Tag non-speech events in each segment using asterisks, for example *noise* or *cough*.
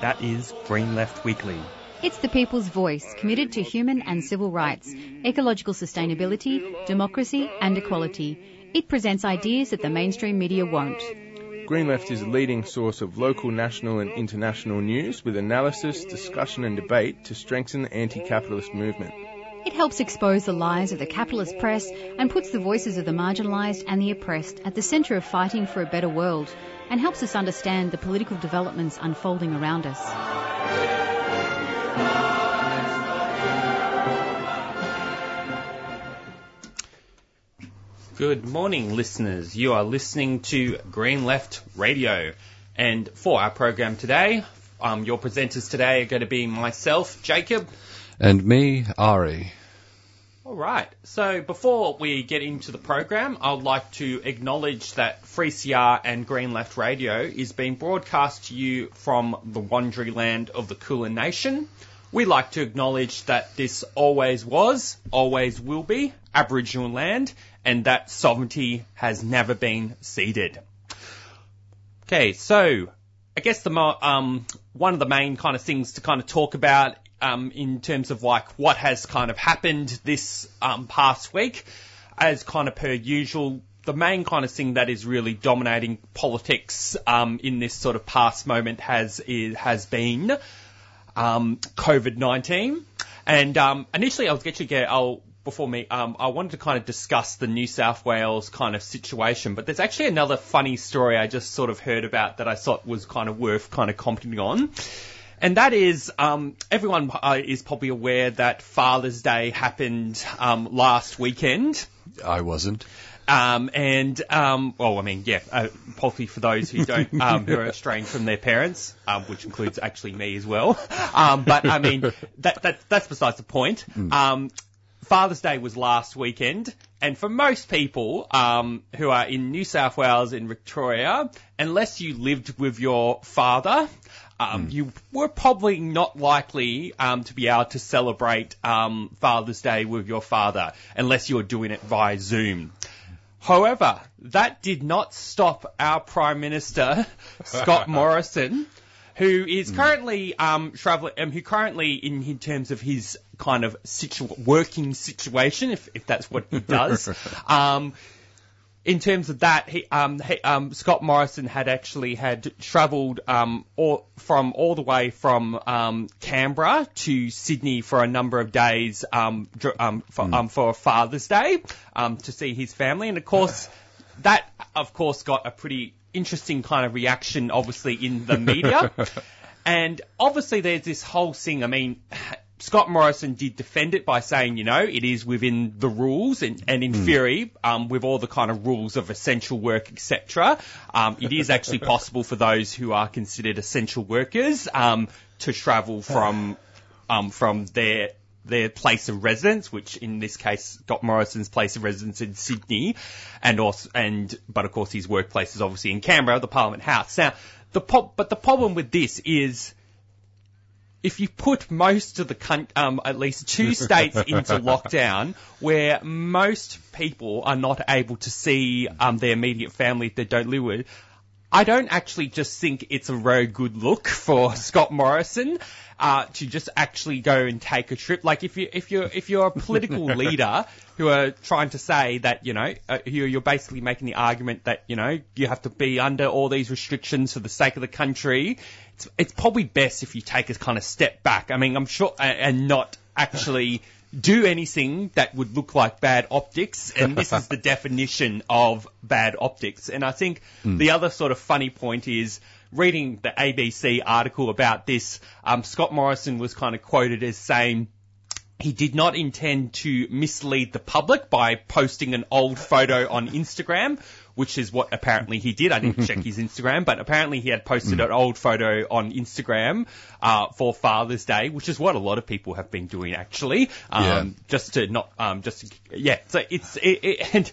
That is Green Left Weekly. It's the people's voice, committed to human and civil rights, ecological sustainability, democracy, and equality. It presents ideas that the mainstream media won't. Green Left is a leading source of local, national, and international news with analysis, discussion, and debate to strengthen the anti capitalist movement. It helps expose the lies of the capitalist press and puts the voices of the marginalised and the oppressed at the centre of fighting for a better world and helps us understand the political developments unfolding around us. Good morning, listeners. You are listening to Green Left Radio. And for our program today, um, your presenters today are going to be myself, Jacob. And me, Ari. All right. So before we get into the program, I'd like to acknowledge that 3CR and Green Left Radio is being broadcast to you from the Wurundjeri land of the Kulin Nation. We like to acknowledge that this always was, always will be Aboriginal land, and that sovereignty has never been ceded. Okay, so I guess the um, one of the main kind of things to kind of talk about um, in terms of like what has kind of happened this um, past week, as kind of per usual. The main kind of thing that is really dominating politics um, in this sort of past moment has is, has been um, COVID nineteen. And um, initially, I was actually get I'll before me, um, I wanted to kind of discuss the New South Wales kind of situation, but there's actually another funny story I just sort of heard about that I thought was kind of worth kind of commenting on. And that is, um, everyone uh, is probably aware that Father's Day happened um, last weekend. I wasn't. Um, and um, well, I mean, yeah, uh, probably for those who don't, um, who are *laughs* estranged from their parents, um, which includes actually me as well. Um, but I mean, that, that that's besides the point. Um, Father's Day was last weekend, and for most people um, who are in New South Wales in Victoria, unless you lived with your father, um, you were probably not likely um, to be able to celebrate um, Father's Day with your father unless you were doing it via Zoom. However, that did not stop our Prime Minister, *laughs* Scott Morrison, who is currently um, traveling, um, who currently, in, in terms of his kind of situ- working situation, if, if that's what he does, *laughs* um, in terms of that, he, um, he, um, Scott Morrison had actually had travelled um, all, from all the way from um, Canberra to Sydney for a number of days um, um, for, um, for Father's Day um, to see his family, and of course, *sighs* that of course got a pretty interesting kind of reaction, obviously in the media, *laughs* and obviously there's this whole thing. I mean. Scott Morrison did defend it by saying, you know, it is within the rules and, and in theory, um, with all the kind of rules of essential work, etc. Um, it is actually possible for those who are considered essential workers um, to travel from um, from their their place of residence, which in this case, Scott Morrison's place of residence in Sydney, and also and but of course his workplace is obviously in Canberra, the Parliament House. Now, the but the problem with this is if you put most of the um, at least two *laughs* states into lockdown, where most people are not able to see um, their immediate family if they don't live with, I don't actually just think it's a very good look for *laughs* Scott Morrison uh, to just actually go and take a trip. Like if you if you're if you're a political *laughs* leader who are trying to say that you know uh, you're, you're basically making the argument that you know you have to be under all these restrictions for the sake of the country. It's it's probably best if you take a kind of step back. I mean, I'm sure and not actually do anything that would look like bad optics, and this is *laughs* the definition of bad optics. And I think the other sort of funny point is reading the ABC article about this. Um, Scott Morrison was kind of quoted as saying. He did not intend to mislead the public by posting an old photo on Instagram, which is what apparently he did. I didn't check *laughs* his Instagram, but apparently he had posted an old photo on Instagram uh, for Father's Day, which is what a lot of people have been doing actually. Um, Yeah. Just to not, um, just to, yeah. So it's it, it, *laughs* and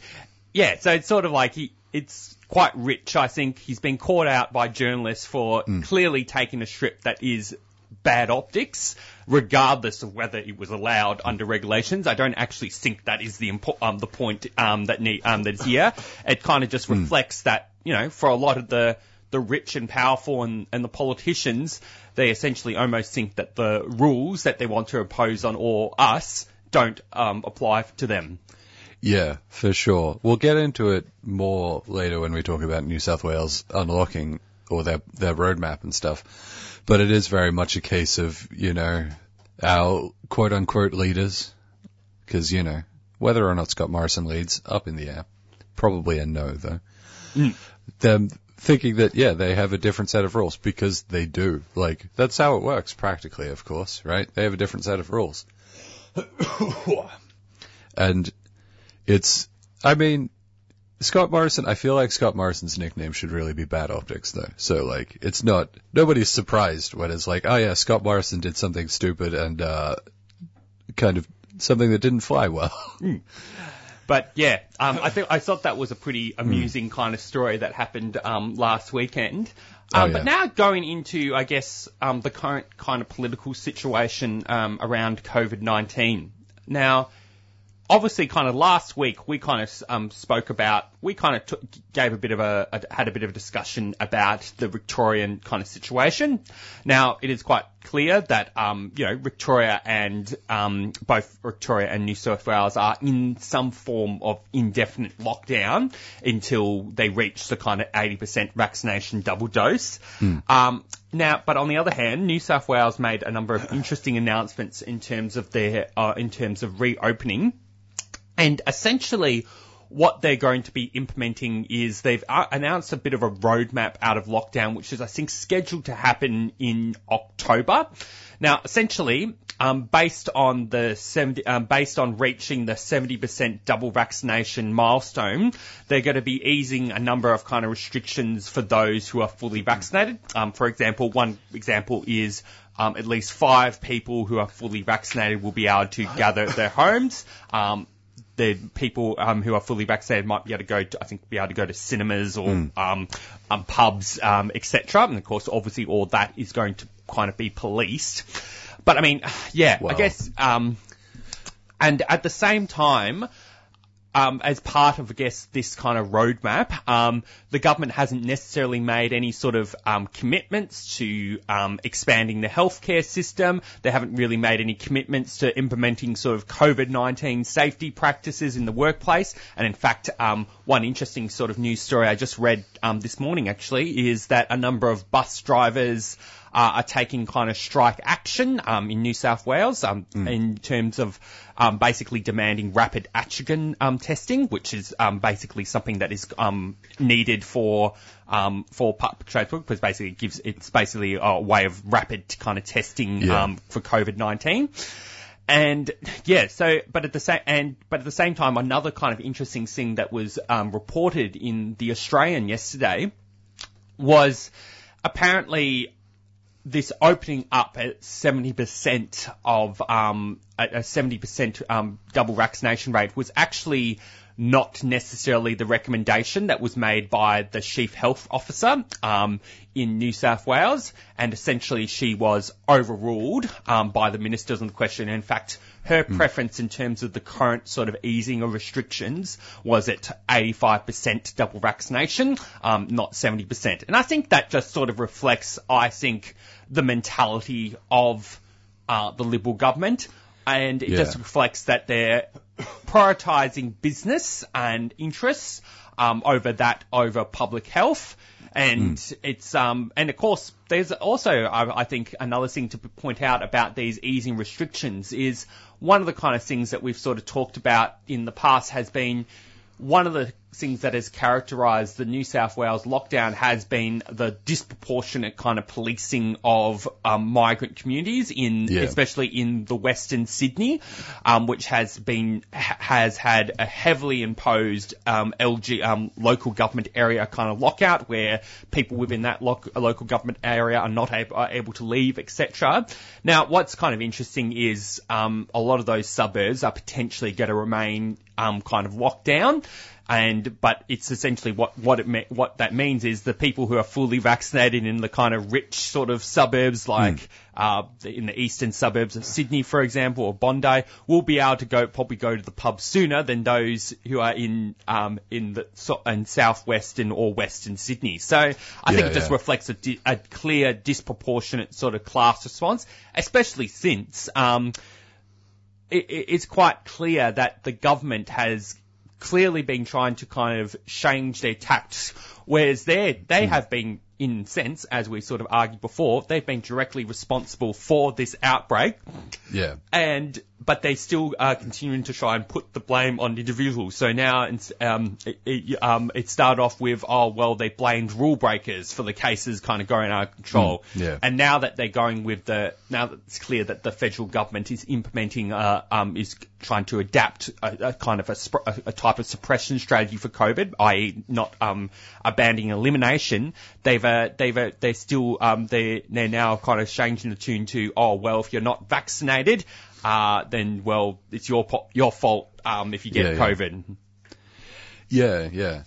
yeah. So it's sort of like he, it's quite rich. I think he's been caught out by journalists for clearly taking a strip that is bad optics, regardless of whether it was allowed under regulations. I don't actually think that is the impo- um, the point um, that need, um, that is here. It kind of just reflects that you know for a lot of the the the rich and powerful and, and the politicians, they essentially almost think that the rules that they want to impose on all us don't um, apply to them. Yeah, for sure. We'll get into it more later when we talk about New South Wales unlocking or their their roadmap and stuff. But it is very much a case of you know our quote unquote leaders, because you know whether or not Scott Morrison leads up in the air, probably a no though. Hmm. Them thinking that yeah they have a different set of rules because they do. Like that's how it works practically, of course, right? They have a different set of rules. *coughs* and it's, I mean, Scott Morrison, I feel like Scott Morrison's nickname should really be Bad Optics though. So like, it's not, nobody's surprised when it's like, oh yeah, Scott Morrison did something stupid and, uh, kind of something that didn't fly well. *laughs* But yeah, um, I think I thought that was a pretty amusing kind of story that happened um, last weekend. Um, Oh, yeah. But now going into, I guess, um, the current kind of political situation um, around COVID nineteen. Now, obviously, kind of last week we kind of um, spoke about, we kind of took, gave a bit of a, a had a bit of a discussion about the Victorian kind of situation. Now, it is quite clear that um, you know Victoria and um, both Victoria and New South Wales are in some form of indefinite lockdown until they reach the kind of 80% vaccination double dose. Um, now, but on the other hand, New South Wales made a number of interesting announcements in terms of their uh, in terms of reopening. And essentially, what they're going to be implementing is they've uh, announced a bit of a roadmap out of lockdown, which is, I think, scheduled to happen in October. Now, essentially, um, based on the 70, um, based on reaching the 70% double vaccination milestone, they're going to be easing a number of kind of restrictions for those who are fully vaccinated. Um, for example, one example is um, at least five people who are fully vaccinated will be able to gather at their homes. Um, the people um, who are fully vaccinated might be able to go to, I think, be able to go to cinemas or um, um, pubs, um, etc. And of course, obviously, all that is going to kind of be policed. But I mean, yeah, I guess, um, and at the same time, um, as part of, I guess, this kind of roadmap, um, the government hasn't necessarily made any sort of um, commitments to um, expanding the healthcare system. They haven't really made any commitments to implementing sort of COVID-19 safety practices in the workplace. And in fact, um, one interesting sort of news story I just read um, this morning actually is that a number of bus drivers uh, are taking kind of strike action um, in New South Wales um, in terms of um, basically demanding rapid antigen um, testing, which is um, basically something that is um, needed for um, for public transport because basically it gives it's basically a way of rapid kind of testing Yeah. um, for COVID nineteen. And yeah, so but at the same and but at the same time, another kind of interesting thing that was um, reported in the Australian yesterday was apparently this opening up at 70% of um, a 70% um, double vaccination rate was actually not necessarily the recommendation that was made by the chief health officer um, in New South Wales, and essentially she was overruled um, by the ministers on the question. In fact, her preference in terms of the current sort of easing of restrictions was at 85% double vaccination, um, not 70%. And I think that just sort of reflects, I think, the mentality of uh, the Liberal government. And it Yeah. just reflects that they're prioritising business and interests um, over that over public health. And it's um and of course there's also I, I think another thing to point out about these easing restrictions is one of the kind of things that we've sort of talked about in the past has been one of the things that has characterised the New South Wales lockdown has been the disproportionate kind of policing of um, migrant communities in, Yeah. especially in the Western Sydney, um, which has been has had a heavily imposed um, LG um, local government area kind of lockout where people within that loc- local government area are not able, are able to leave, etc. Now, what's kind of interesting is um, a lot of those suburbs are potentially going to remain um, kind of locked down. And but it's essentially what what it me- what that means is the people who are fully vaccinated in the kind of rich sort of suburbs like uh, in the eastern suburbs of Sydney, for example, or Bondi, will be able to go probably go to the pub sooner than those who are in um, in the so, in southwestern or western Sydney. So I think Yeah, it just yeah. reflects a, di- a clear disproportionate sort of class response, especially since um, it, it- it's quite clear that the government has clearly been trying to kind of change their tactics, whereas they they have been, in sense, as we sort of argued before, they've been directly responsible for this outbreak, Yeah. and but they still are continuing to try and put the blame on individuals. So now it's, um, it, it, um, it started off with, oh, well, they blamed rule breakers for the cases kind of going out of control. Mm, yeah. And now that they're going with the, now that it's clear that the federal government is implementing, uh, um, is trying to adapt a, a kind of a, sp- a, a type of suppression strategy for COVID, i.e. not, um, abandoning elimination, they've, uh, they've, uh, they're still, um, they they're now kind of changing the tune to, oh, well, if you're not vaccinated, uh, then, well, it's your, po- your fault, um, if you get Yeah. COVID. Yeah, yeah.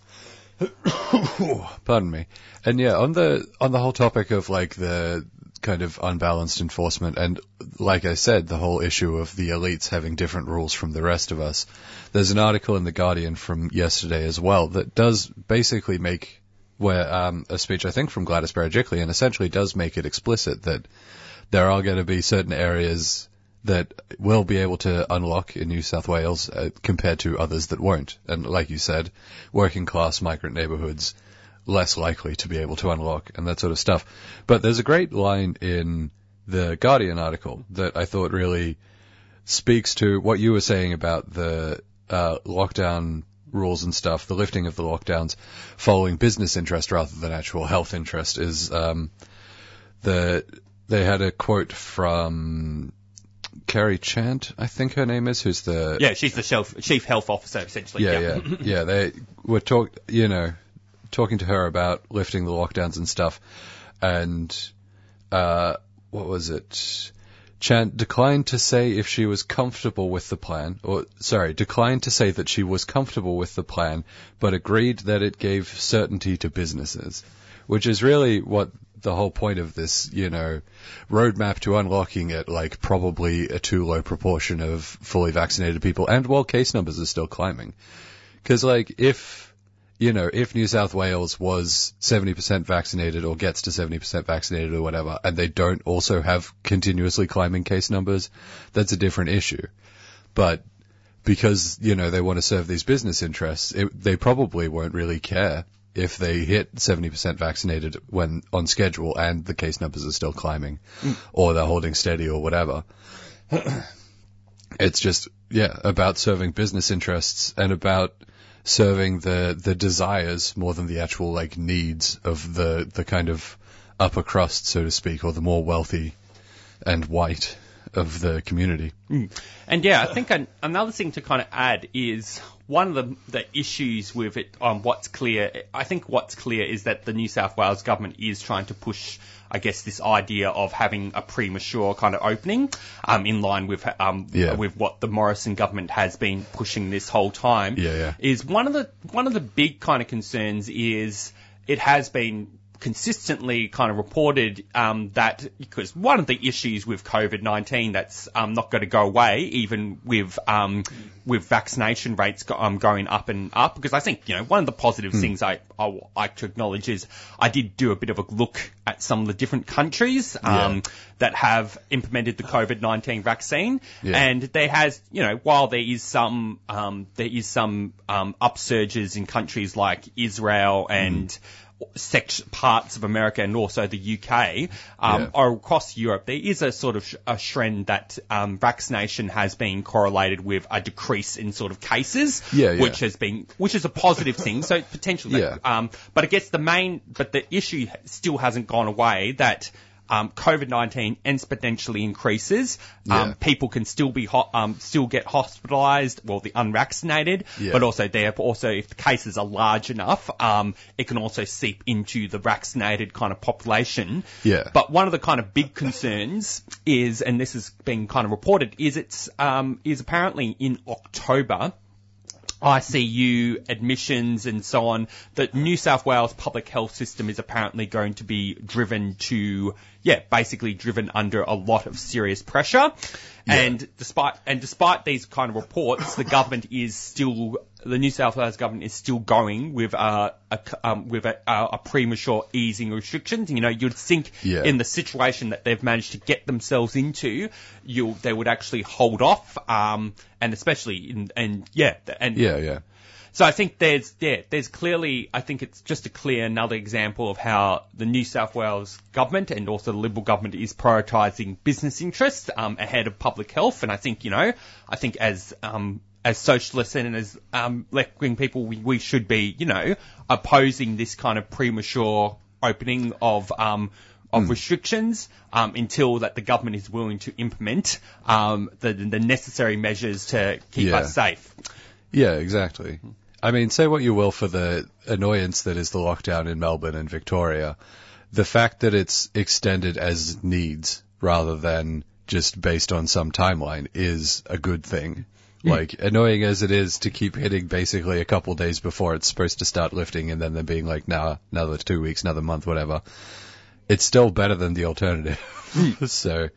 *coughs* Pardon me. And yeah, on the on the whole topic of like the kind of unbalanced enforcement and like I said, the whole issue of the elites having different rules from the rest of us. There's an article in the Guardian from yesterday as well that does basically make where um, a speech I think from Gladys Berejiklian and essentially does make it explicit that there are going to be certain areas that will be able to unlock in New South Wales uh, compared to others that won't. And like you said, working class migrant neighbourhoods less likely to be able to unlock and that sort of stuff. But there's a great line in the Guardian article that I thought really speaks to what you were saying about the uh, lockdown rules and stuff, the lifting of the lockdowns following business interest rather than actual health interest is um, the they had a quote from Kerry Chant, I think her name is, who's the Yeah, she's the shelf, chief health officer, essentially. yeah, yeah, *laughs* yeah. They were talk, you know, talking to her about lifting the lockdowns and stuff, and uh, what was it? Chant declined to say if she was comfortable with the plan, or sorry, declined to say that she was comfortable with the plan, but agreed that it gave certainty to businesses, which is really what the whole point of this, you know, roadmap to unlocking it, like probably a too low proportion of fully vaccinated people, and while case numbers are still climbing. Because, like, if, you know, if New South Wales was 70% vaccinated or gets to 70% vaccinated or whatever, and they don't also have continuously climbing case numbers, that's a different issue. But because, you know, they want to serve these business interests, it, they probably won't really care if they hit 70% vaccinated when on schedule and the case numbers are still climbing hmm. or they're holding steady or whatever. *clears throat* it's just, yeah, about serving business interests and about serving the, the desires more than the actual like needs of the, the kind of upper crust, so to speak, or the more wealthy and white of the community. And yeah, I think an, another thing to kind of add is one of the, the issues with it on what's clear. I think what's clear is that the New South Wales government is trying to push, I guess, this idea of having a premature kind of opening, um, in line with um, Yeah. with what the Morrison government has been pushing this whole time. Yeah, yeah. Is one of the one of the big kind of concerns is it has been consistently kind of reported um, that because one of the issues with COVID nineteen that's um, not going to go away, even with um, with vaccination rates go, um, going up and up. Because I think you know one of the positive things I I like to acknowledge is I did do a bit of a look at some of the different countries um, Yeah. that have implemented the COVID nineteen vaccine, Yeah. and there has you know while there is some um, there is some um, upsurges in countries like Israel and sect parts of America and also the UK, um, Yeah. or across Europe, there is a sort of sh- a trend that um, vaccination has been correlated with a decrease in sort of cases, Yeah, yeah. which has been, which is a positive thing. So potentially, *laughs* um, but I guess the main, but the issue still hasn't gone away that. Um, COVID-19 exponentially increases. Um, Yeah. people can still be ho- um, still get hospitalised. Well, the unvaccinated, Yeah. but also there also if the cases are large enough, um, it can also seep into the vaccinated kind of population. Yeah. But one of the kind of big concerns is, and this has been kind of reported, is it's um, is apparently in October ICU admissions and so on, the New South Wales public health system is apparently going to be driven to, yeah, basically driven under a lot of serious pressure. And despite, and despite these kind of reports, the government is still, the New South Wales government is still going with, uh, a, um, with a, a premature easing restrictions. You know, you'd think Yeah. in the situation that they've managed to get themselves into, you they would actually hold off, um, and especially in, and yeah, and Yeah, yeah. So I think there's yeah, there's clearly I think it's just a clear another example of how the New South Wales government and also the Liberal government is prioritising business interests um, ahead of public health. And I think you know I think as um, as socialists and as um, left wing people, we, we should be you know opposing this kind of premature opening of um, of restrictions um, until that the government is willing to implement um, the, the necessary measures to keep Yeah. us safe. Yeah, exactly. I mean, say what you will for the annoyance that is the lockdown in Melbourne and Victoria. The fact that it's extended as needs rather than just based on some timeline is a good thing. Mm. Like, annoying as it is to keep hitting basically a couple days before it's supposed to start lifting and then they're being like, nah, another two weeks, another month, whatever. It's still better than the alternative. Hmm. *laughs* so,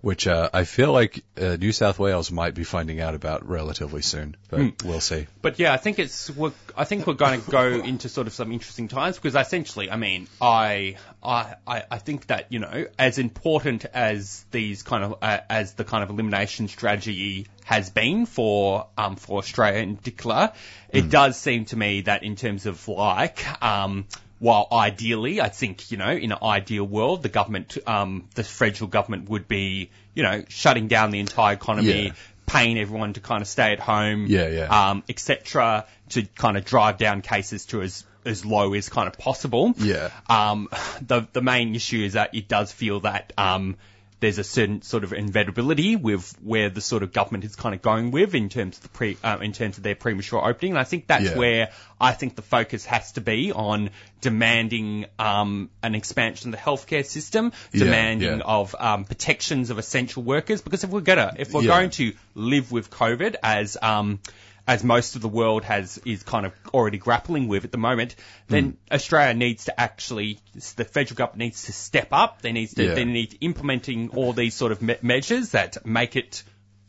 which, uh, I feel like, uh, New South Wales might be finding out about relatively soon, but we'll see. But yeah, I think it's we're, I think we're going to go into sort of some interesting times because essentially, I mean, I I I think that you know, as important as these kind of uh, as the kind of elimination strategy has been for um for Australia in particular, it does seem to me that in terms of like um. While ideally, I think, you know, in an ideal world, the government, um, the federal government would be, you know, shutting down the entire economy, Yeah. paying everyone to kind of stay at home, Yeah, yeah. um, etc., to kind of drive down cases to as as low as kind of possible. Yeah. Um, the the main issue is that it does feel that um, there's a certain sort of inevitability with where the sort of government is kind of going with in terms of the pre uh, in terms of their premature opening. And I think that's Yeah. where I think the focus has to be on demanding um, an expansion of the healthcare system, Yeah, demanding yeah. of um, protections of essential workers. Because if we're gonna if we're Yeah. going to live with COVID as um, as most of the world has is kind of already grappling with at the moment, then Hmm. Australia needs to actually the federal government needs to step up. They needs to Yeah. they need implementing all these sort of me- measures that make it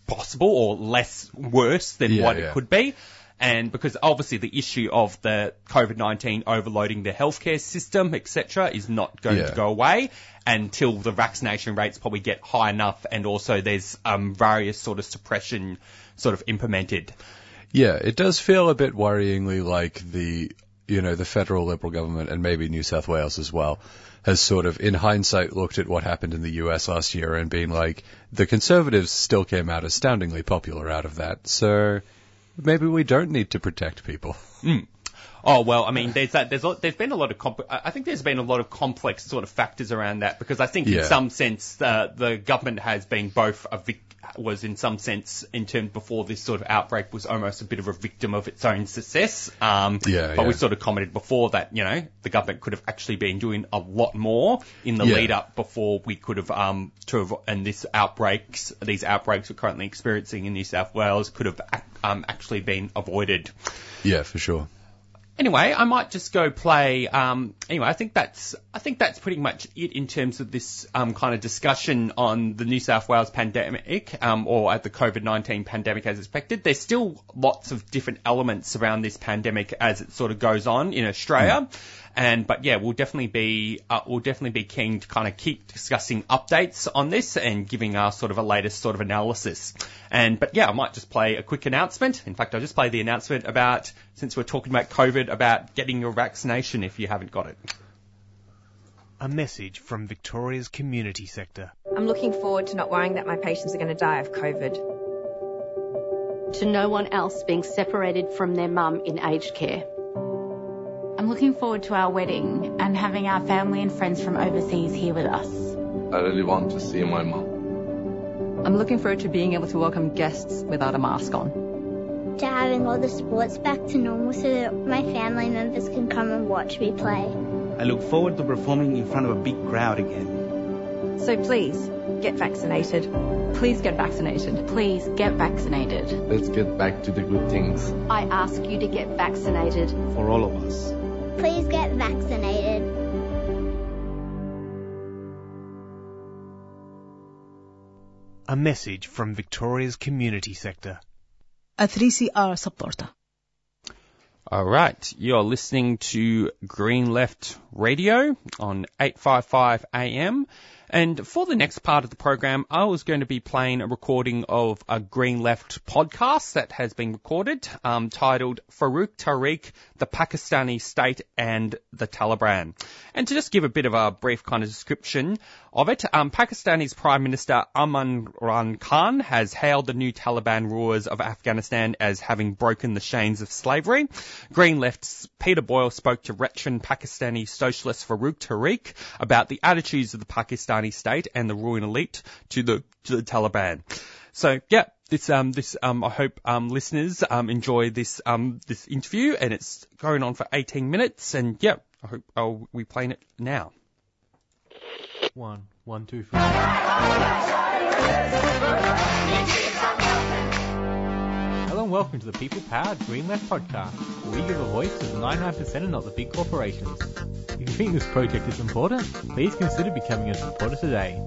possible or less worse than Yeah, what yeah. it could be. And because obviously the issue of the COVID-19 overloading the healthcare system, etc., is not going to go away until the vaccination rates probably get high enough and also there's um, various sort of suppression sort of implemented. Yeah, it does feel a bit worryingly like the, you know, the federal Liberal government and maybe New South Wales as well has sort of, in hindsight, looked at what happened in the US last year and been like, the Conservatives still came out astoundingly popular out of that, so maybe we don't need to protect people. Oh well, I mean, there's that. There's a- there's been a lot of comp- I think there's been a lot of complex sort of factors around that because I think in some sense uh, the government has been both a vic- was in some sense in terms before this sort of outbreak was almost a bit of a victim of its own success. Um, Yeah, but we sort of commented before that you know the government could have actually been doing a lot more in the Yeah. lead up before we could have um to have and this outbreaks these outbreaks we're currently experiencing in New South Wales could have um actually been avoided. Yeah, for sure. Anyway, I might just go play. Um, anyway, I think that's I think that's pretty much it in terms of this um, kind of discussion on the New South Wales pandemic um, or at the COVID nineteen pandemic as expected. There's still lots of different elements around this pandemic as it sort of goes on in Australia. And but yeah, we'll definitely be uh, we'll definitely be keen to kind of keep discussing updates on this and giving our sort of a latest sort of analysis. And but yeah, I might just play a quick announcement. In fact, I'll just play the announcement about since we're talking about COVID about getting your vaccination if you haven't got it. A message from Victoria's community sector. I'm looking forward to not worrying that my patients are going to die of COVID. to no one else being separated from their mum in aged care. I'm looking forward to our wedding and having our family and friends from overseas here with us. I really want to see my mom. I'm looking forward to being able to welcome guests without a mask on. To having all the sports back to normal so that my family members can come and watch me play. I look forward to performing in front of a big crowd again. So please, get vaccinated. Please get vaccinated. Please get vaccinated. Let's get back to the good things. I ask you to get vaccinated. For all of us. Please get vaccinated. A message from Victoria's community sector. A 3CR supporter. All right, you're listening to Green Left Radio on 855 AM. And for the next part of the program, I was going to be playing a recording of a Green Left podcast that has been recorded, um, titled Farooq Tariq, the Pakistani State and the Taliban. And to just give a bit of a brief kind of description of it, um, Pakistani's Prime Minister Imran Khan has hailed the new Taliban rulers of Afghanistan as having broken the chains of slavery. Green Left's Peter Boyle spoke to veteran Pakistani socialist Farooq Tariq about the attitudes of the Pakistani state and the ruling elite to the to the Taliban. So yeah, this um this um I hope um listeners um enjoy this um this interview and it's going on for 18 minutes and yeah I hope I'll we playing it now. One, one, two, three. And welcome to the People Powered Green Left podcast, where we give a voice to the 99% and not the big corporations. If you think this project is important, please consider becoming a supporter today.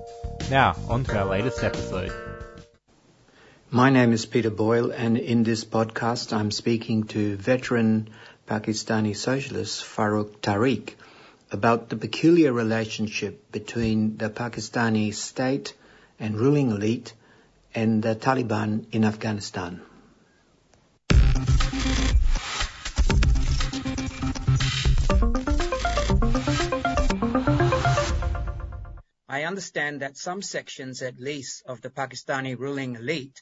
Now, on to our latest episode. My name is Peter Boyle, and in this podcast, I'm speaking to veteran Pakistani socialist Farooq Tariq about the peculiar relationship between the Pakistani state and ruling elite and the Taliban in Afghanistan. I understand that some sections, at least, of the Pakistani ruling elite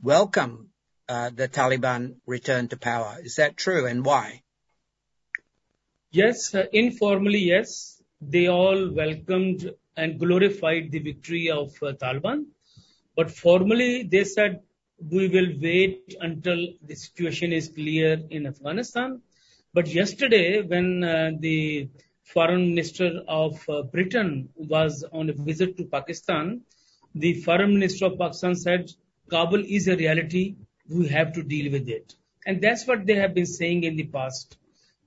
welcome uh, the Taliban return to power. Is that true, and why? Yes, uh, informally, yes. They all welcomed and glorified the victory of uh, Taliban. But formally, they said, we will wait until the situation is clear in Afghanistan. But yesterday, when uh, the foreign minister of uh, Britain was on a visit to Pakistan, the foreign minister of Pakistan said, Kabul is a reality. We have to deal with it. And that's what they have been saying in the past,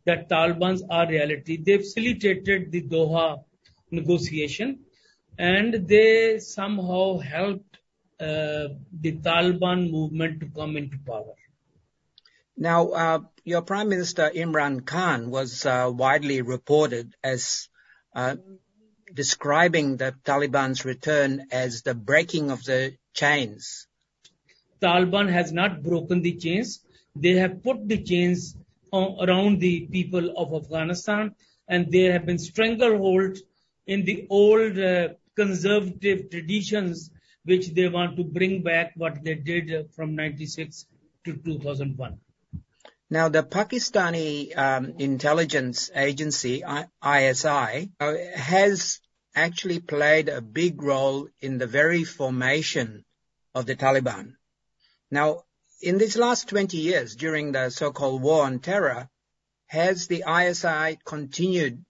that Taliban's are reality. They facilitated the Doha negotiation and they somehow helped uh, the Taliban movement to come into power. Now, uh, your Prime Minister Imran Khan was uh, widely reported as uh, describing the Taliban's return as the breaking of the chains. Taliban has not broken the chains. They have put the chains around the people of Afghanistan and they have been stranglehold in the old uh, conservative traditions which they want to bring back what they did from 96 to 2001. Now, the Pakistani um, intelligence agency, ISI, uh, has actually played a big role in the very formation of the Taliban. Now, in these last 20 years, during the so-called war on terror, has the ISI continued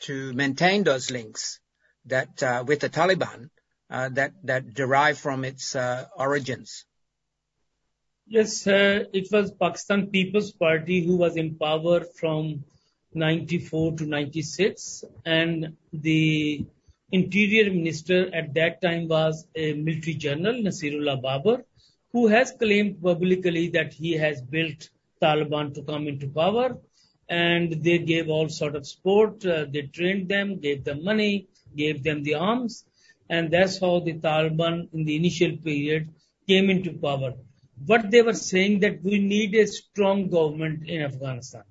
to maintain those links that uh, with the Taliban uh, that that derive from its uh, origins? Yes, it was Pakistan People's Party who was in power from 94 to 96 and the interior minister at that time was a military general Nasirullah Babar who has claimed publicly that he has built Taliban to come into power and they gave all sort of support. Uh, they trained them gave them money gave them the arms and that's how the Taliban in the initial period came into power what they were saying that we need a strong government in Afghanistan.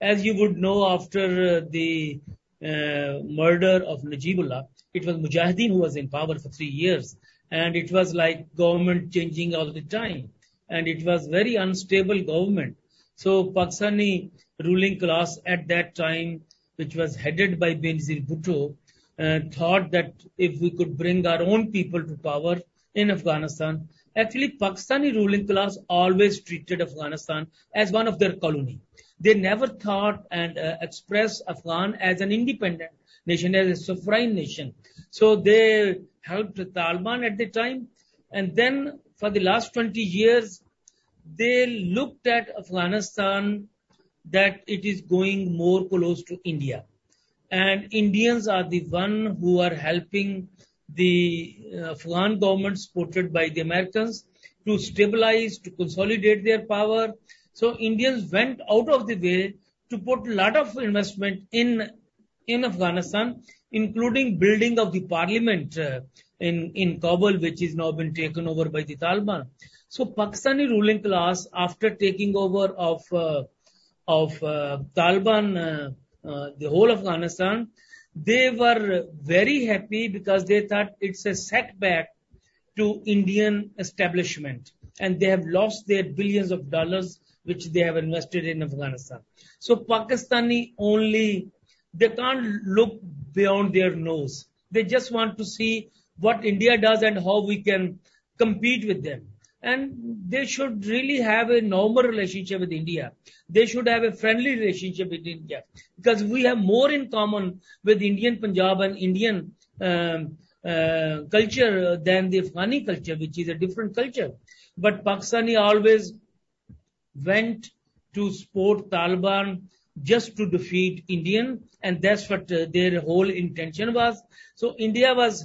As you would know, after uh, the uh, murder of Najibullah, it was Mujahideen who was in power for three years, and it was like government changing all the time, and it was very unstable government. So Pakistani ruling class at that time, which was headed by Benazir Bhutto, uh, thought that if we could bring our own people to power in Afghanistan, Actually, Pakistani ruling class always treated Afghanistan as one of their colony. They never thought and uh, expressed Afghan as an independent nation as a sovereign nation. So they helped Taliban at the time. And then for the last 20 years, they looked at Afghanistan that it is going more close to India. And Indians are the one who are helping the uh, Afghan government supported by the Americans to stabilize, to consolidate their power. So Indians went out of the way to put a lot of investment in in Afghanistan, including building of the parliament uh, in in Kabul, which is now been taken over by the Taliban. So Pakistani ruling class, after taking over of uh, of uh, Taliban, uh, uh, the whole Afghanistan, they were very happy because they thought it's a setback to Indian establishment, and they have lost their billions of dollars which they have invested in Afghanistan. So Pakistani only they can't look beyond their nose. They just want to see what India does and how we can compete with them and they should really have a normal relationship with India. They should have a friendly relationship with India because we have more in common with Indian Punjab and Indian um, uh, culture than the Afghani culture, which is a different culture. But Pakistani always went to support Taliban just to defeat Indian, and that's what uh, their whole intention was. So India was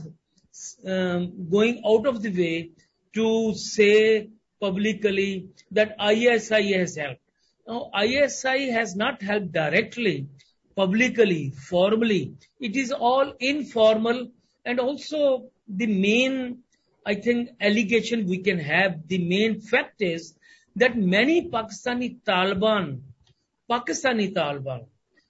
um, going out of the way to say publicly that ISI has helped. Now, ISI has not helped directly, publicly, formally. It is all informal and also the main, I think, allegation we can have, the main fact is that many Pakistani Taliban, Pakistani Taliban,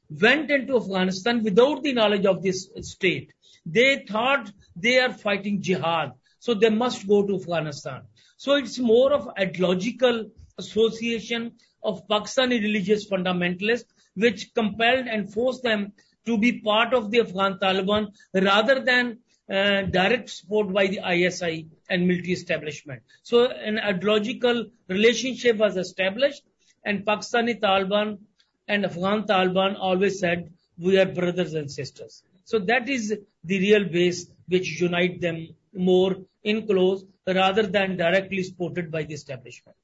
went into Afghanistan without the knowledge of this state. They thought they are fighting jihad. So they must go to Afghanistan. So it's more of ideological association of Pakistani religious fundamentalists, which compelled and forced them to be part of the Afghan Taliban rather than uh, direct support by the ISI and military establishment. So an ideological relationship was established and Pakistani Taliban and Afghan Taliban always said, we are brothers and sisters. So that is the real base which unite them more in close rather than directly supported by the establishment.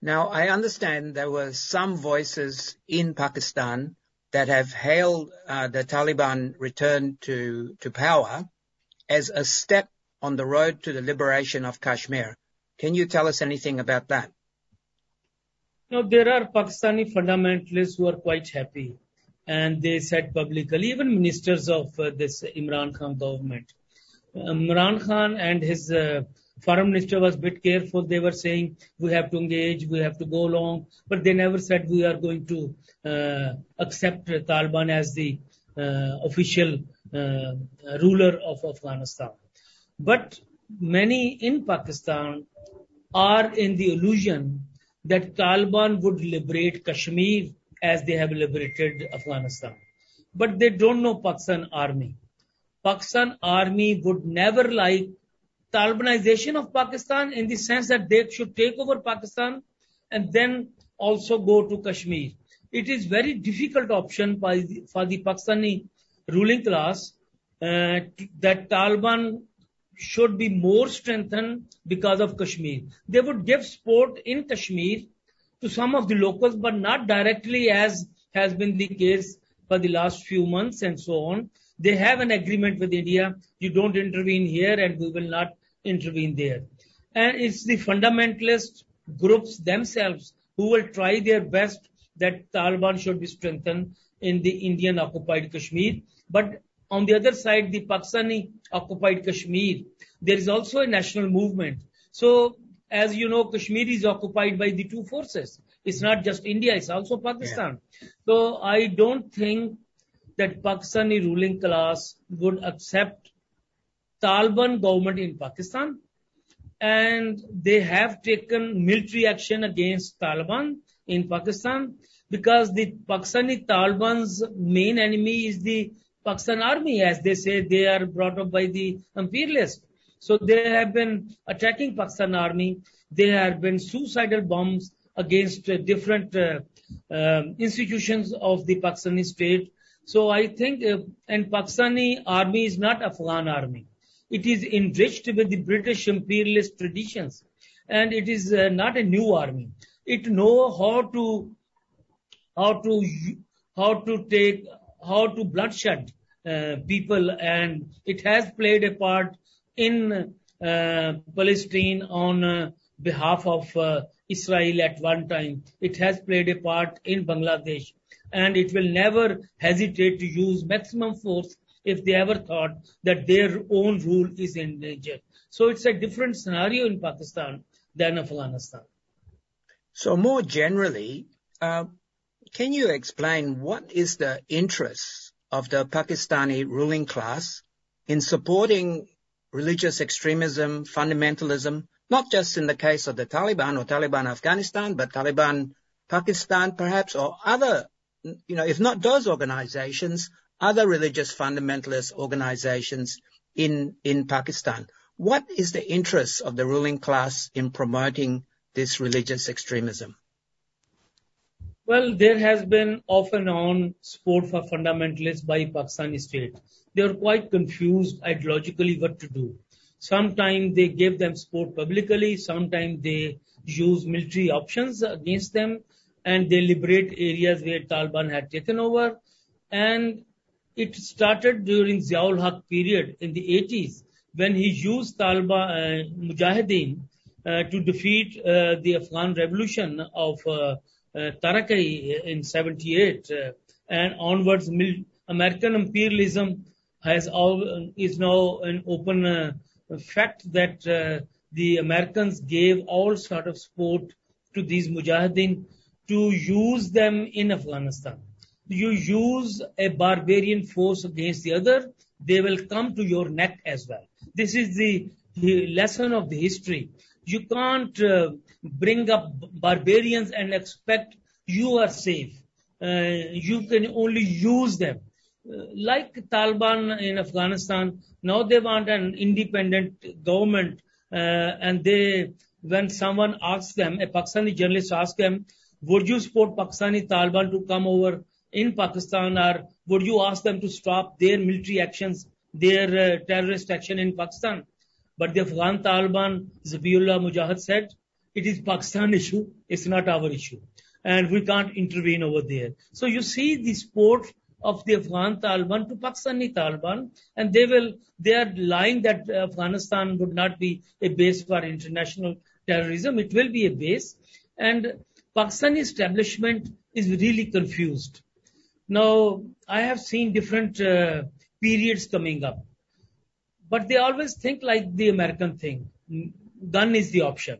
Now, I understand there were some voices in Pakistan that have hailed uh, the Taliban return to, to power as a step on the road to the liberation of Kashmir. Can you tell us anything about that? Now, there are Pakistani fundamentalists who are quite happy, and they said publicly, even ministers of uh, this Imran Khan government, Imran Khan and his uh, foreign minister was a bit careful. They were saying we have to engage, we have to go along, but they never said we are going to uh, accept Taliban as the uh, official uh, ruler of Afghanistan. But many in Pakistan are in the illusion that Taliban would liberate Kashmir as they have liberated Afghanistan. But they don't know Pakistan army. Pakistan army would never like Talibanization of Pakistan in the sense that they should take over Pakistan and then also go to Kashmir. It is very difficult option the, for the Pakistani ruling class uh, that Taliban should be more strengthened because of Kashmir. They would give support in Kashmir to some of the locals, but not directly as has been the case for the last few months and so on. They have an agreement with India. You don't intervene here and we will not intervene there. And it's the fundamentalist groups themselves who will try their best that Taliban should be strengthened in the Indian occupied Kashmir. But on the other side, the Pakistani occupied Kashmir, there is also a national movement. So, as you know, Kashmir is occupied by the two forces. It's not just India, it's also Pakistan. Yeah. So, I don't think that Pakistani ruling class would accept Taliban government in Pakistan and they have taken military action against Taliban in Pakistan because the Pakistani Taliban's main enemy is the Pakistan army as they say they are brought up by the imperialists. So they have been attacking Pakistan army. There have been suicidal bombs against different uh, um, institutions of the Pakistani state So I think, uh, and Pakistani army is not Afghan army. It is enriched with the British imperialist traditions, and it is uh, not a new army. It know how to how to how to take how to bloodshed uh, people, and it has played a part in uh, Palestine on uh, behalf of uh, Israel at one time. It has played a part in Bangladesh and it will never hesitate to use maximum force if they ever thought that their own rule is in danger. So it's a different scenario in Pakistan than Afghanistan. So more generally, uh, can you explain what is the interest of the Pakistani ruling class in supporting religious extremism, fundamentalism, not just in the case of the Taliban or Taliban Afghanistan, but Taliban Pakistan perhaps, or other, you know, if not those organizations, other religious fundamentalist organizations in, in Pakistan. What is the interest of the ruling class in promoting this religious extremism? Well, there has been off and on support for fundamentalists by Pakistani state. They are quite confused ideologically what to do. Sometimes they give them support publicly, sometimes they use military options against them, and they liberate areas where Taliban had taken over. And it started during Ziaul Haq period in the 80s when he used Taliban uh, Mujahideen uh, to defeat uh, the Afghan revolution of uh, uh, Taraki in 78 uh, and onwards American imperialism has all, is now an open uh, fact that the Americans gave all sort of support to these mujahideen to use them in Afghanistan. You use a barbarian force against the other, they will come to your neck as well. This is the, the lesson of the history. You can't uh, bring up barbarians and expect you are safe. Uh, you can only use them like Taliban in Afghanistan, now they want an independent government, uh, and they, when someone asks them, a Pakistani journalist asks them, would you support Pakistani Taliban to come over in Pakistan, or would you ask them to stop their military actions, their uh, terrorist action in Pakistan? But the Afghan Taliban, Zabiullah Mujahid said, it is Pakistan *laughs* issue, it's not our issue. And we can't intervene over there. So you see the support of the Afghan Taliban to Pakistani Taliban, and they will they are lying that Afghanistan would not be a base for international terrorism. It will be a base, and Pakistani establishment is really confused. Now, I have seen different uh, periods coming up, but they always think like the American thing. Gun is the option.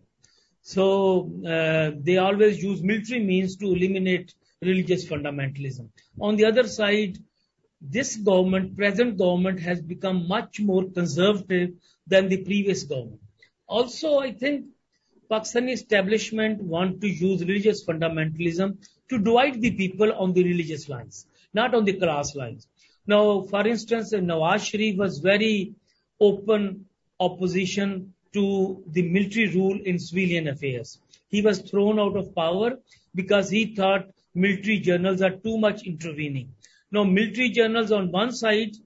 So uh, they always use military means to eliminate religious fundamentalism. On the other side, this government, present government has become much more conservative than the previous government. Also, I think Pakistani establishment want to use religious fundamentalism to divide the people on the religious lines, not on the class lines. Now, for instance, Nawaz Sharif was very open opposition to the military rule in civilian affairs. He was thrown out of power because he thought military journals are too much intervening. Now, military journals on one side,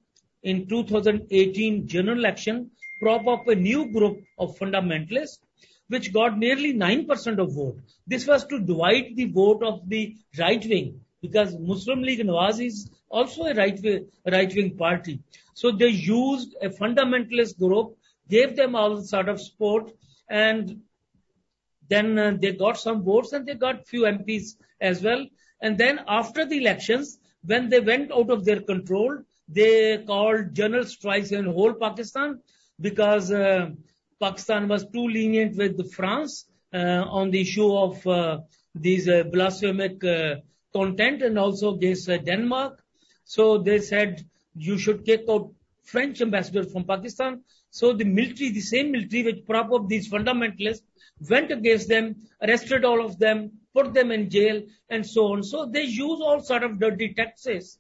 in 2018 general election, prop up a new group of fundamentalists, which got nearly 9% of vote. This was to divide the vote of the right wing, because Muslim League Nawaz is also a right wing, right wing party. So they used a fundamentalist group, gave them all sort of support, and then uh, they got some votes and they got few MPs as well. And then after the elections, when they went out of their control, they called general strikes in whole Pakistan because uh, Pakistan was too lenient with France uh, on the issue of uh, these uh, blasphemic content and also against Denmark. So they said you should kick out French ambassador from Pakistan. So the military, the same military which prop up these fundamentalists, went against them, arrested all of them, put them in jail, and so on. So they use all sort of dirty taxes.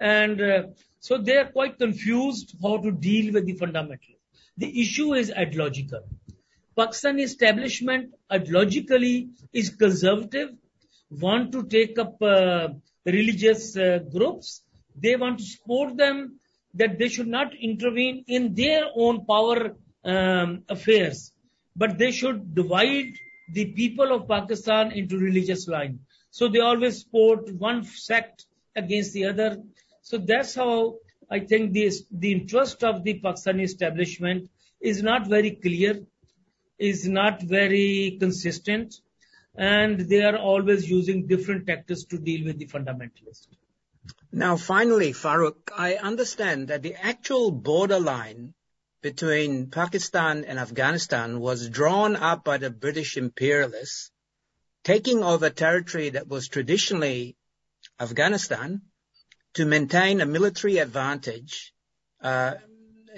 And uh, so they are quite confused how to deal with the fundamentalists. The issue is ideological. Pakistani establishment ideologically is conservative, want to take up uh, religious uh, groups, they want to support them that they should not intervene in their own power um, affairs, but they should divide the people of Pakistan into religious line. So they always support one sect against the other. So that's how I think this, the interest of the Pakistani establishment is not very clear, is not very consistent, and they are always using different tactics to deal with the fundamentalists. Now, finally, Farooq, I understand that the actual borderline between Pakistan and Afghanistan was drawn up by the British imperialists, taking over territory that was traditionally Afghanistan to maintain a military advantage, uh,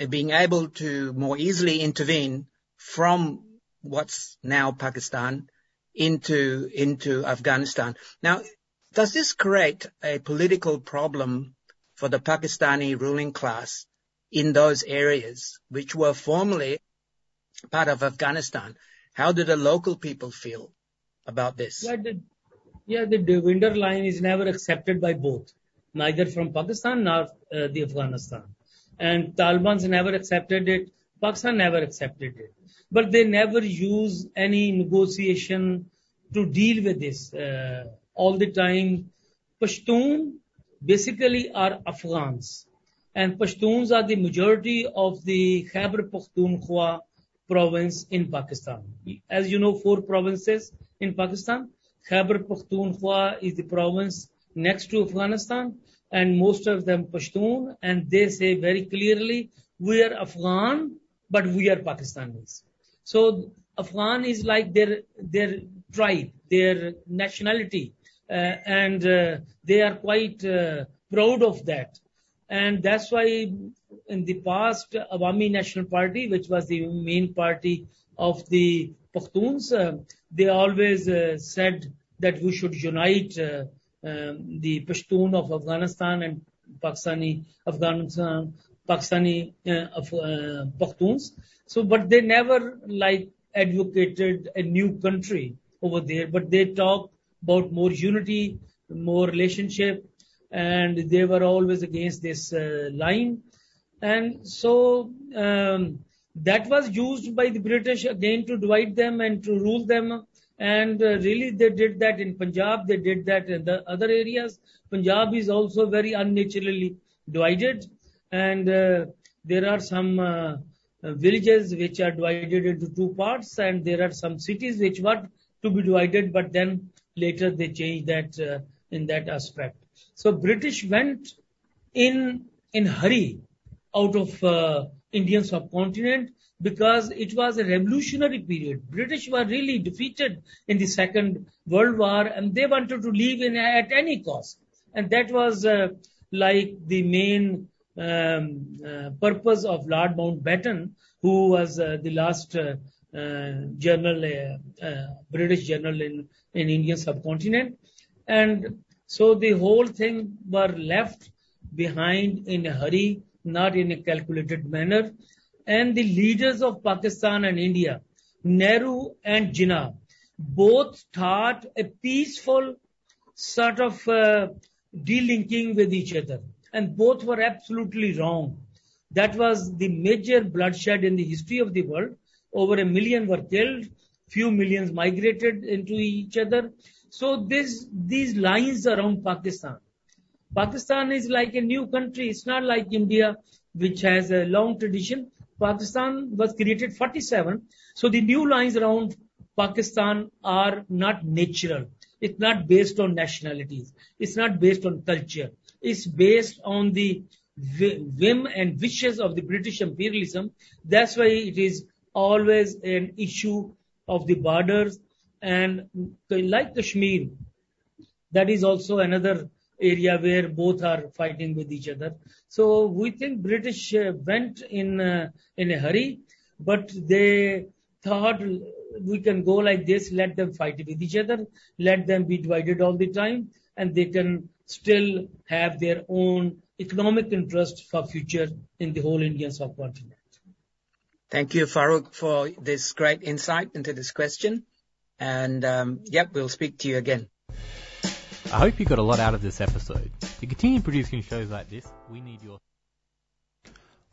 being able to more easily intervene from what's now Pakistan into into Afghanistan. Now, does this create a political problem for the Pakistani ruling class in those areas which were formerly part of Afghanistan? How do the local people feel about this? Yeah, the, yeah, the Durand line is never accepted by both, neither from Pakistan nor uh, the Afghanistan. And Taliban's never accepted it. Pakistan never accepted it. But they never use any negotiation to deal with this. Uh, all the time, Pashtun basically are Afghans. And Pashtuns are the majority of the Khyber Pakhtunkhwa province in Pakistan. As you know, four provinces in Pakistan. Khyber Pakhtunkhwa is the province next to Afghanistan and most of them Pashtun and they say very clearly, we are Afghan, but we are Pakistanis. So Afghan is like their, their tribe, their nationality, uh, and uh, they are quite uh, proud of that. And that's why in the past, Awami National Party, which was the main party of the Pakhtuns, uh, they always uh, said that we should unite uh, um, the Pashtun of Afghanistan and Pakistani Afghanistan Pakistani uh, uh, Pakhtuns. So, but they never like advocated a new country over there, but they talk about more unity, more relationship, and they were always against this uh, line. And so um, that was used by the British again to divide them and to rule them. And uh, really, they did that in Punjab. They did that in the other areas. Punjab is also very unnaturally divided, and uh, there are some uh, villages which are divided into two parts, and there are some cities which were to be divided, but then later they changed that in that aspect. So British went in in hurry out of uh, Indian subcontinent because it was a revolutionary period. British were really defeated in the Second World War and they wanted to leave in at any cost. And that was uh, like the main um, uh, purpose of Lord Mountbatten, who was uh, the last uh, uh, general, uh, British general in, in Indian subcontinent. And so the whole thing were left behind in a hurry, not in a calculated manner. And the leaders of Pakistan and India, Nehru and Jinnah, both thought a peaceful sort of uh, delinking with each other. And both were absolutely wrong. That was the major bloodshed in the history of the world. Over a million were killed, few millions migrated into each other. So this, these lines around Pakistan. Pakistan is like a new country. It's not like India, which has a long tradition. Pakistan was created 47. So the new lines around Pakistan are not natural. It's not based on nationalities. It's not based on culture. It's based on the whim and wishes of the British imperialism. That's why it is always an issue of the borders and like the Kashmir, that is also another area where both are fighting with each other. So we think British uh, went in uh, in a hurry, but they thought we can go like this, let them fight with each other, let them be divided all the time, and they can still have their own economic interest for future in the whole Indian subcontinent. Thank you, Farooq, for this great insight into this question. And um, yep, we'll speak to you again. I hope you got a lot out of this episode. To continue producing shows like this, we need your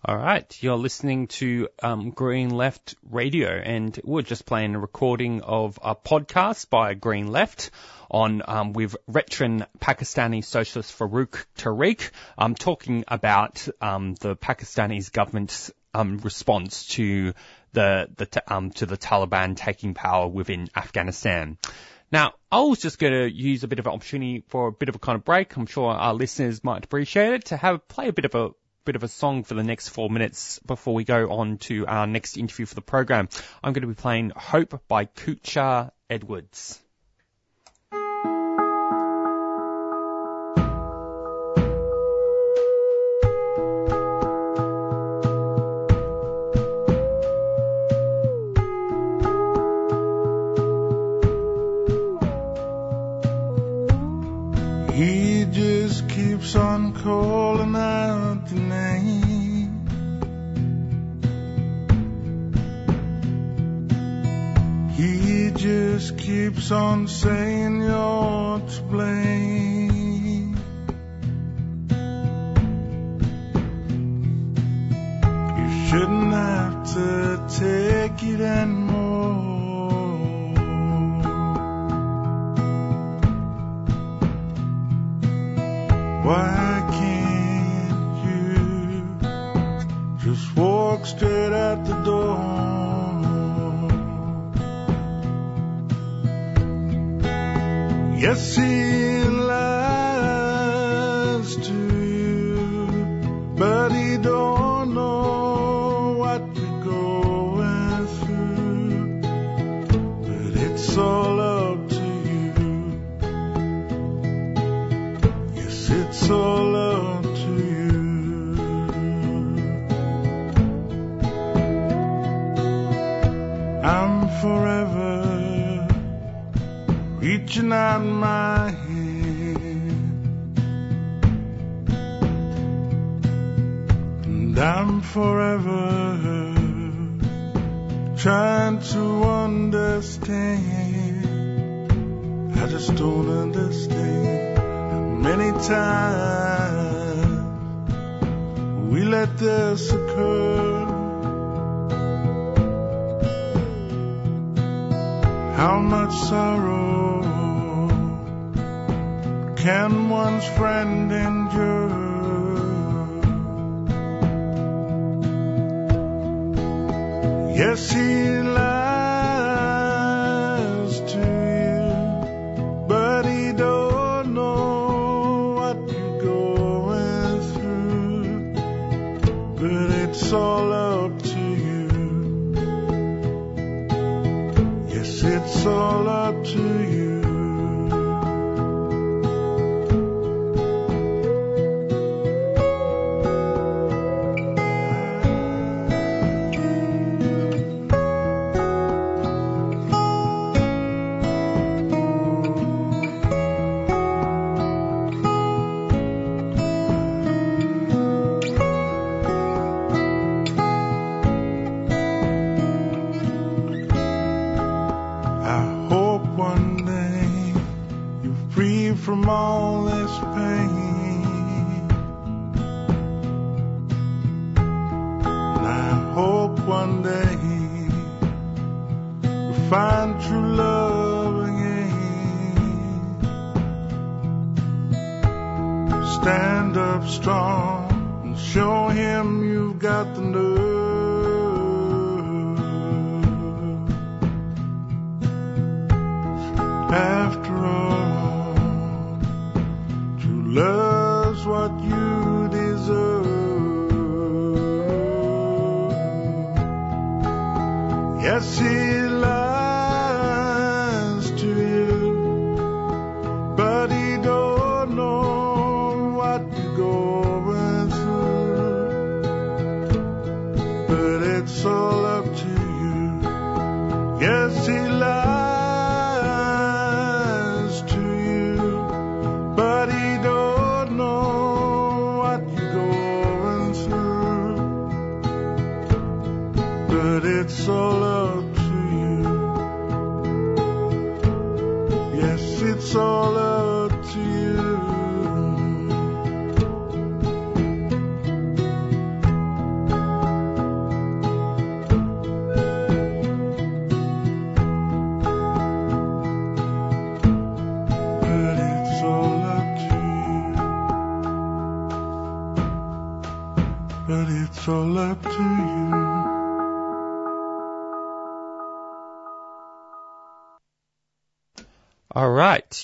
All right, you're listening to um, Green Left Radio, and we're just playing a recording of a podcast by Green Left on um, with veteran Pakistani socialist Farooq Tariq, um, talking about um, the Pakistani government's um, response to the, the um, to the Taliban taking power within Afghanistan. Now, I was just going to use a bit of an opportunity for a bit of a kind of break. I'm sure our listeners might appreciate it to have play a bit of a bit of a song for the next four minutes before we go on to our next interview for the program. I'm going to be playing Hope by Kutcha Edwards. On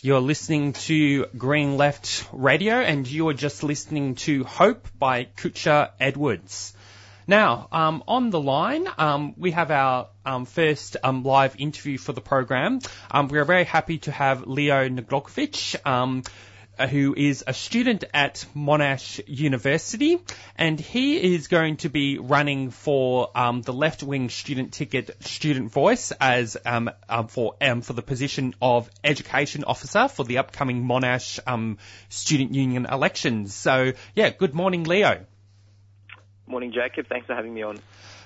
you're listening to Green Left Radio, and you are just listening to Hope by Kutcha Edwards. Now, um, on the line, um, we have our um, first um, live interview for the program. Um, we are very happy to have Leo Naglokovic, um, who is a student at Monash University, and he is going to be running for um, the left-wing student ticket, Student Voice, as um, um, for um, for the position of education officer for the upcoming Monash um, Student Union elections. So, yeah, good morning, Leo. Morning, Jacob. Thanks for having me on.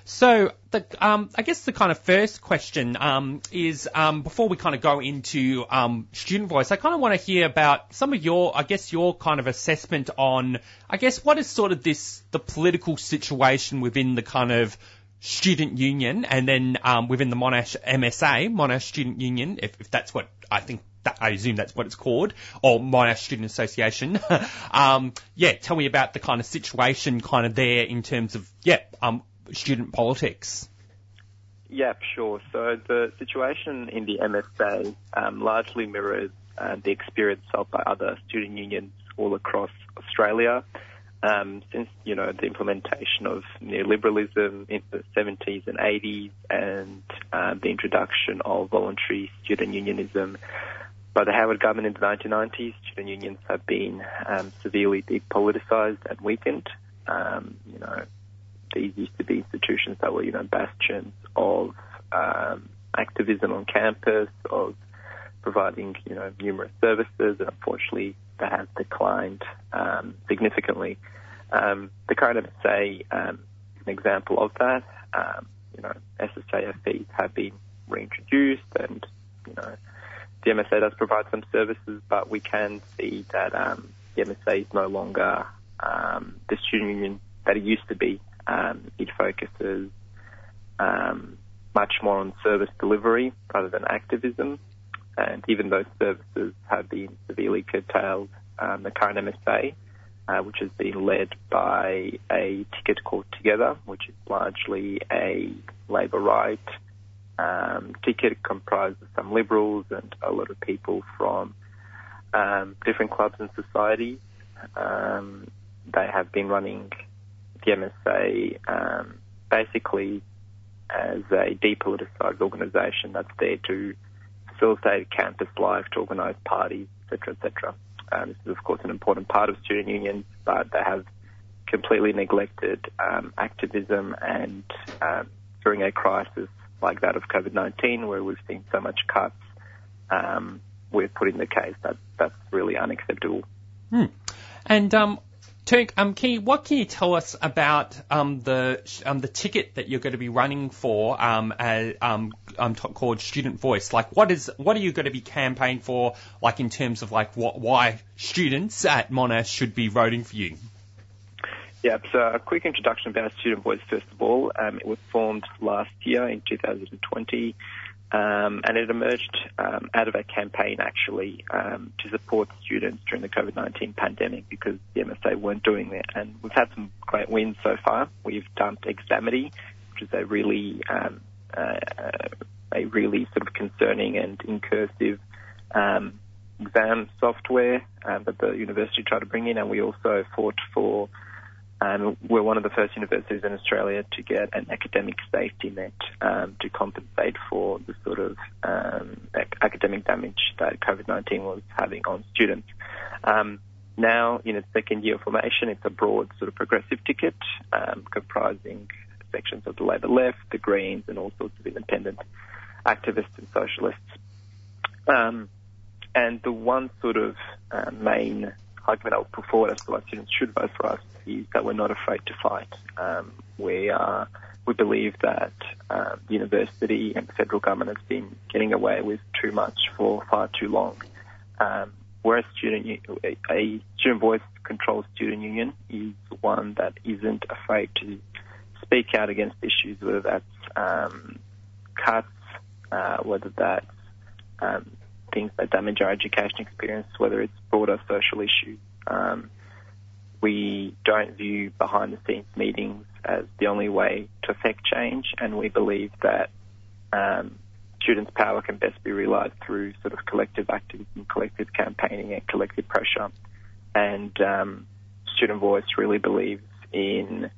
So, the, um, I guess the kind of first question um, is um, before we kind of go into um, student voice, I kind of want to hear about some of your, I guess, your kind of assessment on, I guess, what is sort of this the political situation within the kind of student union, and then um, within the Monash MSA, Monash Student Union, if, if that's what I think. That, I assume that's what it's called, or Monash Student Association. *laughs* um, yeah, tell me about the kind of situation kind of there in terms of, yeah, um, student politics? Yeah, sure. So the situation in the MSA um, largely mirrors uh, the experience felt by other student unions all across Australia. Um, since you know the implementation of neoliberalism in the 70s and 80s, and uh, the introduction of voluntary student unionism by the Howard government in the 1990s, student unions have been um, severely depoliticized and weakened. Um, you know, these used to be institutions that were, you know, bastions of um, activism on campus, of providing, you know, numerous services, and unfortunately that has declined um, significantly. Um, the current MSA um, is an example of that. Um, you know, SSAF fees have been reintroduced, and you know, the MSA does provide some services, but we can see that um, the MSA is no longer um, the student union that it used to be um, it focuses um, much more on service delivery rather than activism. And even those services have been severely curtailed, um, the current MSA, uh, which has been led by a ticket called Together, which is largely a labour right um, ticket comprised of some liberals and a lot of people from um, different clubs and societies. Um, they have been running the MSA um, basically as a depoliticised organisation that's there to facilitate campus life, to organise parties, etc., etc. Um, this is, of course, an important part of student unions, but they have completely neglected um, activism and um, during a crisis like that of COVID-19, where we've seen so much cuts, um, we're putting the case that that's really unacceptable. Hmm. And um, Turk, um, can you, what can you tell us about um, the um, the ticket that you're going to be running for um, as, um, um, called Student Voice? Like, what is what are you going to be campaigning for? Like, in terms of like what why students at Monash should be voting for you? Yeah, so a quick introduction about Student Voice first of all. Um, it was formed last year in 2020. Um, and it emerged um, out of a campaign actually um, to support students during the COVID-19 pandemic because the MSA weren't doing that. And we've had some great wins so far. We've dumped Examity, which is a really um, uh, a really sort of concerning and incursive um, exam software um, that the university tried to bring in, and we also fought for um, we're one of the first universities in Australia to get an academic safety net um, to compensate for the sort of um, academic damage that COVID-19 was having on students. Um, now, in its second year of formation, it's a broad sort of progressive ticket um, comprising sections of the Labor left, the Greens, and all sorts of independent activists and socialists. And the one sort of uh, main argument I would put forward as to why students should vote for us is that we're not afraid to fight. Um, we are, we believe that um, the university and the federal government has been getting away with too much for far too long. Um, whereas student, a student voice controlled student union is one that isn't afraid to speak out against issues, whether that's um, cuts, uh, whether that's um, things that damage our education experience, whether it's broader social issues. Um, we don't view behind the scenes meetings as the only way to affect change, and we believe that um, students' power can best be realised through sort of collective activism, collective campaigning, and collective pressure. And um, Student Voice really believes in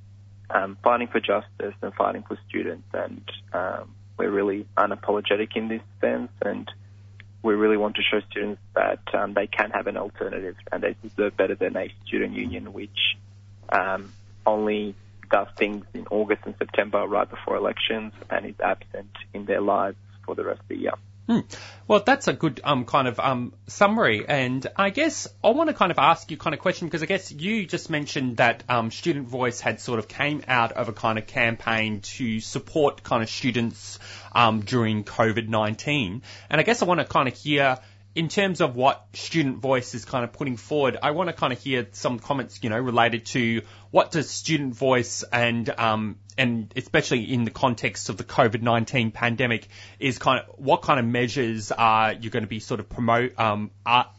um, fighting for justice and fighting for students, and um, we're really unapologetic in this sense, and we really want to show students that um, they can have an alternative and they deserve better than a student union, which um, only does things in August and September right before elections and is absent in their lives for the rest of the year. Hmm. Well, that's a good um, kind of um, summary, and I guess I want to kind of ask you kind of question because I guess you just mentioned that um, Student Voice had sort of came out of a kind of campaign to support kind of students um, during COVID nineteen, and I guess I want to kind of hear in terms of what Student Voice is kind of putting forward, I want to kind of hear some comments, you know, related to what does Student Voice and um, and especially in the context of the COVID nineteen pandemic, is kind of what kind of measures are you going to be sort of promote um,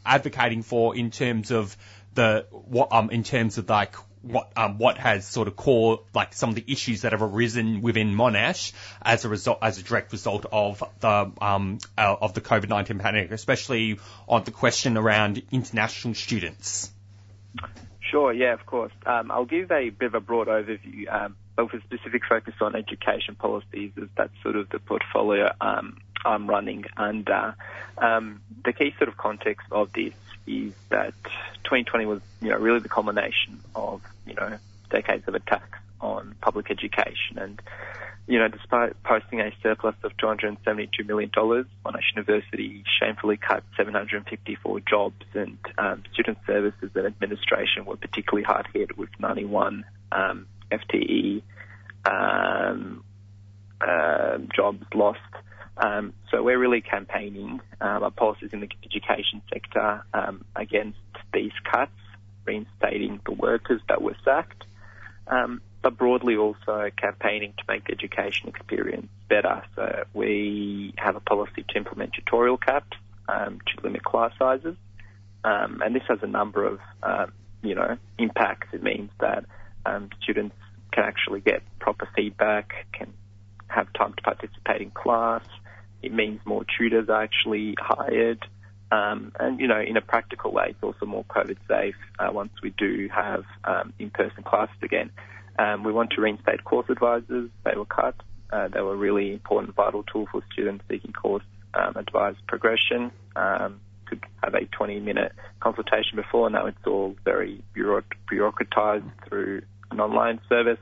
advocating for in terms of the what um in terms of like what um, what has sort of core like some of the issues that have arisen within Monash as a result as a direct result of the um, uh, of the COVID nineteen pandemic, especially on the question around international students. Sure, yeah, of course. Um, I'll give a bit of a broad overview, um, but with a specific focus on education policies, as that's sort of the portfolio um, I'm running. And uh, um, the key sort of context of this is that 2020 was, you know, really the culmination of, you know, decades of attacks on public education. And, you know, despite posting a surplus of $272 million, Monash University shamefully cut 754 jobs and um, student services and administration were particularly hard hit with 91 um, FTE um, uh, jobs lost um, so we're really campaigning um, our policies in the education sector um, against these cuts, reinstating the workers that were sacked, um, but broadly also campaigning to make the education experience better. So we have a policy to implement tutorial caps um, to limit class sizes, um, and this has a number of you know impacts. It means that students can actually get proper feedback, can have time to participate in class. It means more tutors are actually hired. Um, and, you know, in a practical way, it's also more COVID safe uh, once we do have um, in-person classes again. Um, we want to reinstate course advisors. They were cut. Uh, they were a really important, vital tool for students seeking course um, advised progression. Um, could have a 20-minute consultation before. And now it's all very bureaucratized through an online service.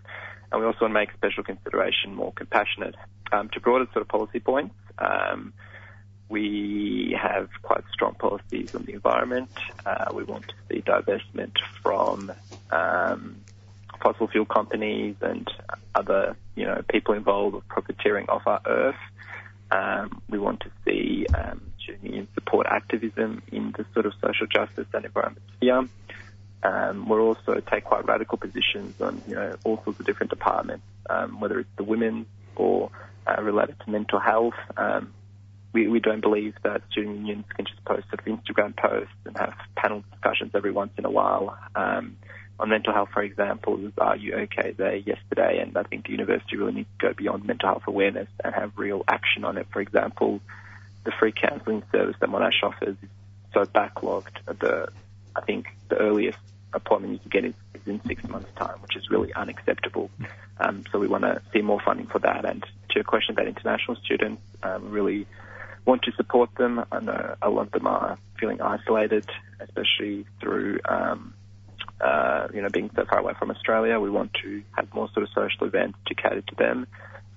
And we also want to make special consideration more compassionate. Um, to broader sort of policy points, um, we have quite strong policies on the environment. Uh, we want to see divestment from um, fossil fuel companies and other, you know, people involved with profiteering off our earth. Um, we want to see um, union support activism in the sort of social justice and environment sphere. Um, we'll also take quite radical positions on, you know, all sorts of different departments, um, whether it's the women or uh, related to mental health. Um, we, we don't believe that student unions can just post sort of Instagram posts and have panel discussions every once in a while. Um, on mental health, for example, was Are You OK Day yesterday, and I think the university really needs to go beyond mental health awareness and have real action on it. For example, the free counselling service that Monash offers is so backlogged. The I think the earliest appointment you can get is in six months' time, which is really unacceptable. Um, so we want to see more funding for that. And to your question about international students, um, really want to support them. I know a lot of them are feeling isolated, especially through, um, uh, you know, being so far away from Australia. We want to have more sort of social events to cater to them.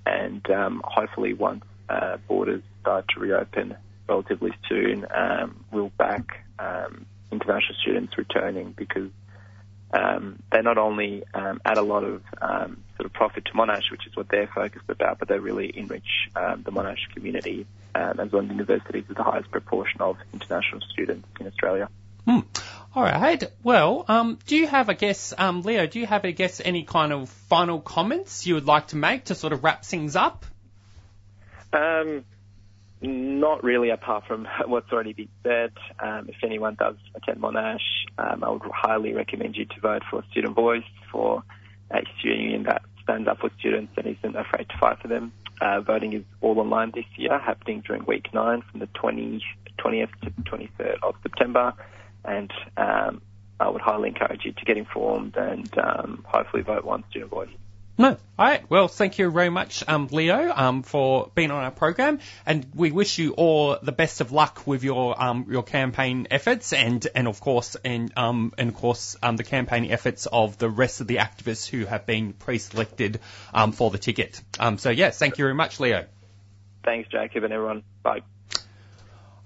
And um, hopefully once uh, borders start to reopen relatively soon, um, we'll back um, international students returning because um, they not only um, add a lot of um, sort of profit to Monash, which is what they're focused about, but they really enrich um, the Monash community um, as one of the universities with the highest proportion of international students in Australia. Hmm. All right. Well, um, do you have, I guess, um, Leo, do you have, I guess, any kind of final comments you would like to make to sort of wrap things up? Um, not really, apart from *laughs* what's already been said. Um, if anyone does attend Monash, um, I would highly recommend you to vote for Student Voice, for a student union that stands up for students and isn't afraid to fight for them. Uh, voting is all online this year, happening during week nine from the 20, 20th to 23rd of September. And um, I would highly encourage you to get informed and um, hopefully vote one student voice. No. All right. Well, thank you very much, um, Leo, um, for being on our program, and we wish you all the best of luck with your um, your campaign efforts, and and of course, and um, and of course, um, the campaign efforts of the rest of the activists who have been pre-selected um, for the ticket. Um, so yes, thank you very much, Leo. Thanks, Jacob, and everyone. Bye.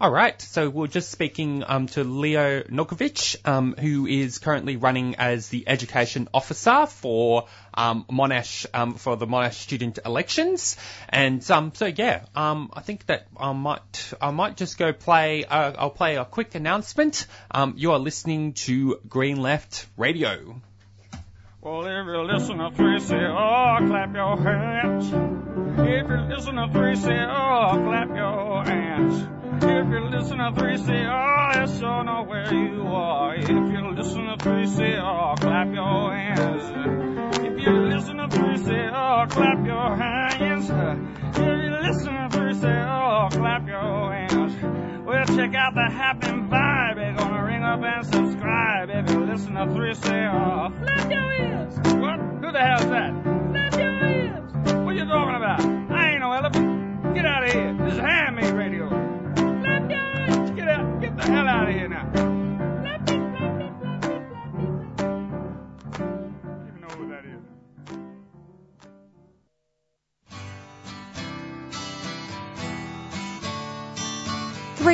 All right, so we're just speaking um, to Leo Nukovic, um, who is currently running as the education officer for um, Monash um, for the Monash student elections, and um, so yeah, um, I think that I might I might just go play. Uh, I'll play a quick announcement. Um, you are listening to Green Left Radio. Well, if you listen to 3CR, clap your hands. If you listen to 3CR, clap your hands. If you listen to 3CR, let sure know where you are. If you listen to 3CR, clap your hands. If you listen to 3CR, clap your hands. If you listen to 3CR, clap your hands. Well, check out the happy vibe. They're gonna ring up and subscribe if you listen to 3CR. Clap your hands. What? Who the hell's that? Clap your hands. What are you talking about? I ain't no elephant. Get out of here. This is handmade radio.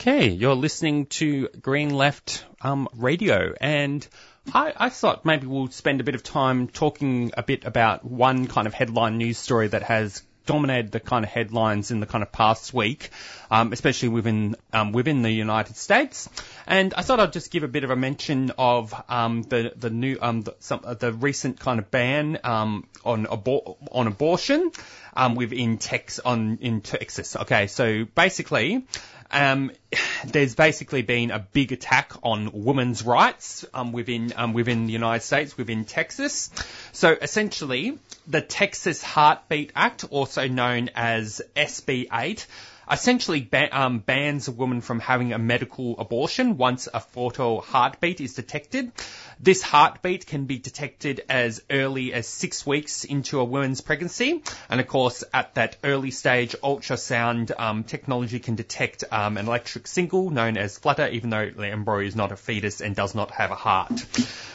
Okay, you're listening to Green Left um, Radio, and I, I thought maybe we'll spend a bit of time talking a bit about one kind of headline news story that has dominated the kind of headlines in the kind of past week, um, especially within um, within the United States. And I thought I'd just give a bit of a mention of um, the the new um, the, some, uh, the recent kind of ban um, on abor- on abortion um, within Tex on in Texas. Okay, so basically. Um, there's basically been a big attack on women's rights um, within um, within the United States, within Texas. So essentially, the Texas Heartbeat Act, also known as SB 8, essentially um, bans a woman from having a medical abortion once a fetal heartbeat is detected. This heartbeat can be detected as early as six weeks into a woman's pregnancy, and of course, at that early stage, ultrasound um, technology can detect um, an electric signal known as flutter, even though the embryo is not a fetus and does not have a heart.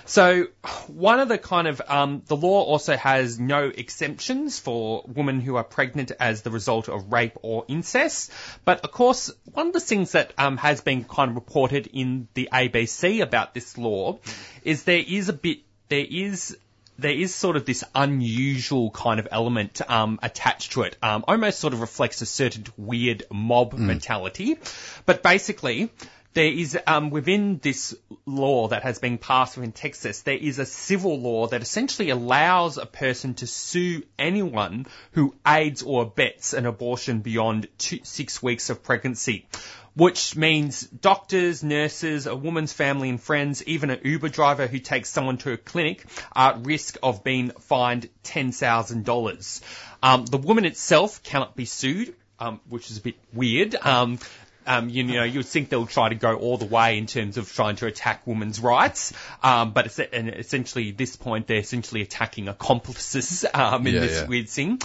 So, one of the kind of um, the law also has no exemptions for women who are pregnant as the result of rape or incest. But of course, one of the things that um, has been kind of reported in the ABC about this law is there is a bit there is there is sort of this unusual kind of element um, attached to it. Um, almost sort of reflects a certain weird mob mentality. But basically, there is um, within this law that has been passed within Texas, there is a civil law that essentially allows a person to sue anyone who aids or abets an abortion beyond two, six weeks of pregnancy. Which means doctors, nurses, a woman's family and friends, even an Uber driver who takes someone to a clinic are at risk of being fined $10,000. Um, the woman itself cannot be sued, um, which is a bit weird. Um, um, you, know, you would think they'll try to go all the way in terms of trying to attack women's rights, um, but it's, and essentially at this point they're essentially attacking accomplices um, in Yeah, this yeah. weird thing.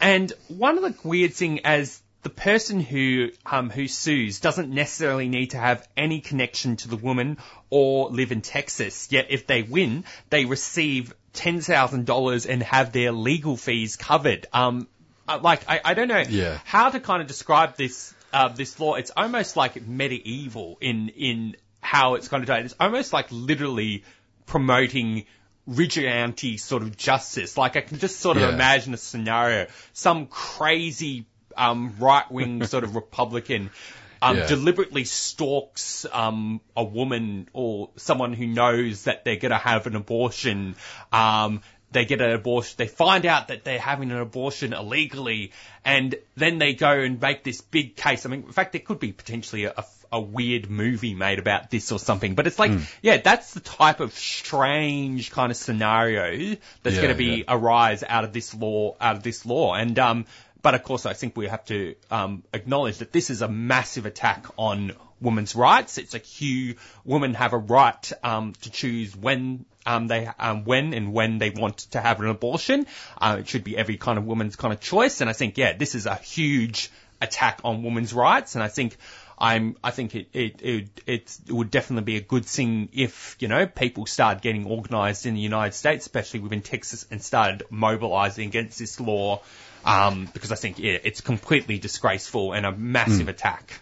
And one of the weird thing as the person who um, who sues doesn't necessarily need to have any connection to the woman or live in Texas. Yet if they win, they receive ten thousand dollars and have their legal fees covered. Um, uh, like I, I don't know Yeah. how to kind of describe this uh, this law. It's almost like medieval in in how it's kind of done. It's almost like literally promoting vigilante sort of justice. Like I can just sort of Yeah. imagine a scenario, some crazy um, right-wing *laughs* sort of Republican um, Yeah. deliberately stalks um, a woman or someone who knows that they're going to have an abortion. Um, they get an abortion. They find out that they're having an abortion illegally, and then they go and make this big case. I mean, in fact, there could be potentially a, a weird movie made about this or something. But it's like, yeah, that's the type of strange kind of scenario that's Yeah, going to be arise out of this law, out of this law, and um, but of course, I think we have to um, acknowledge that this is a massive attack on women's rights. It's a huge women have a right um, to choose when um, they um, when and when they want to have an abortion. Uh, it should be every kind of woman's kind of choice. And I think yeah, this is a huge attack on women's rights. And I think I'm I think it it it, it would definitely be a good thing if you know people start getting organised in the United States, especially within Texas, and started mobilising against this law. Um, because I think yeah, it's completely disgraceful and a massive Mm. attack.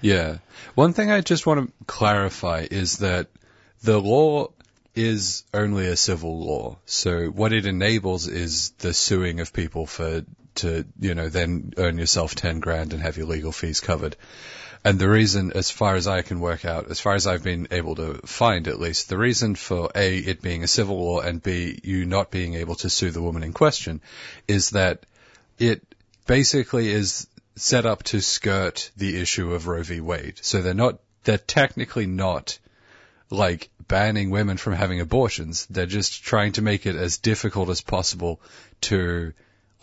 Yeah. One thing I just want to clarify is that the law is only a civil law. So what it enables is the suing of people for, to, you know, then earn yourself 10 grand and have your legal fees covered. And the reason, as far as I can work out, as far as I've been able to find at least, the reason for A, it being a civil law and B, you not being able to sue the woman in question is that it basically is set up to skirt the issue of Roe v. Wade. So they're not, they're technically not like banning women from having abortions. They're just trying to make it as difficult as possible to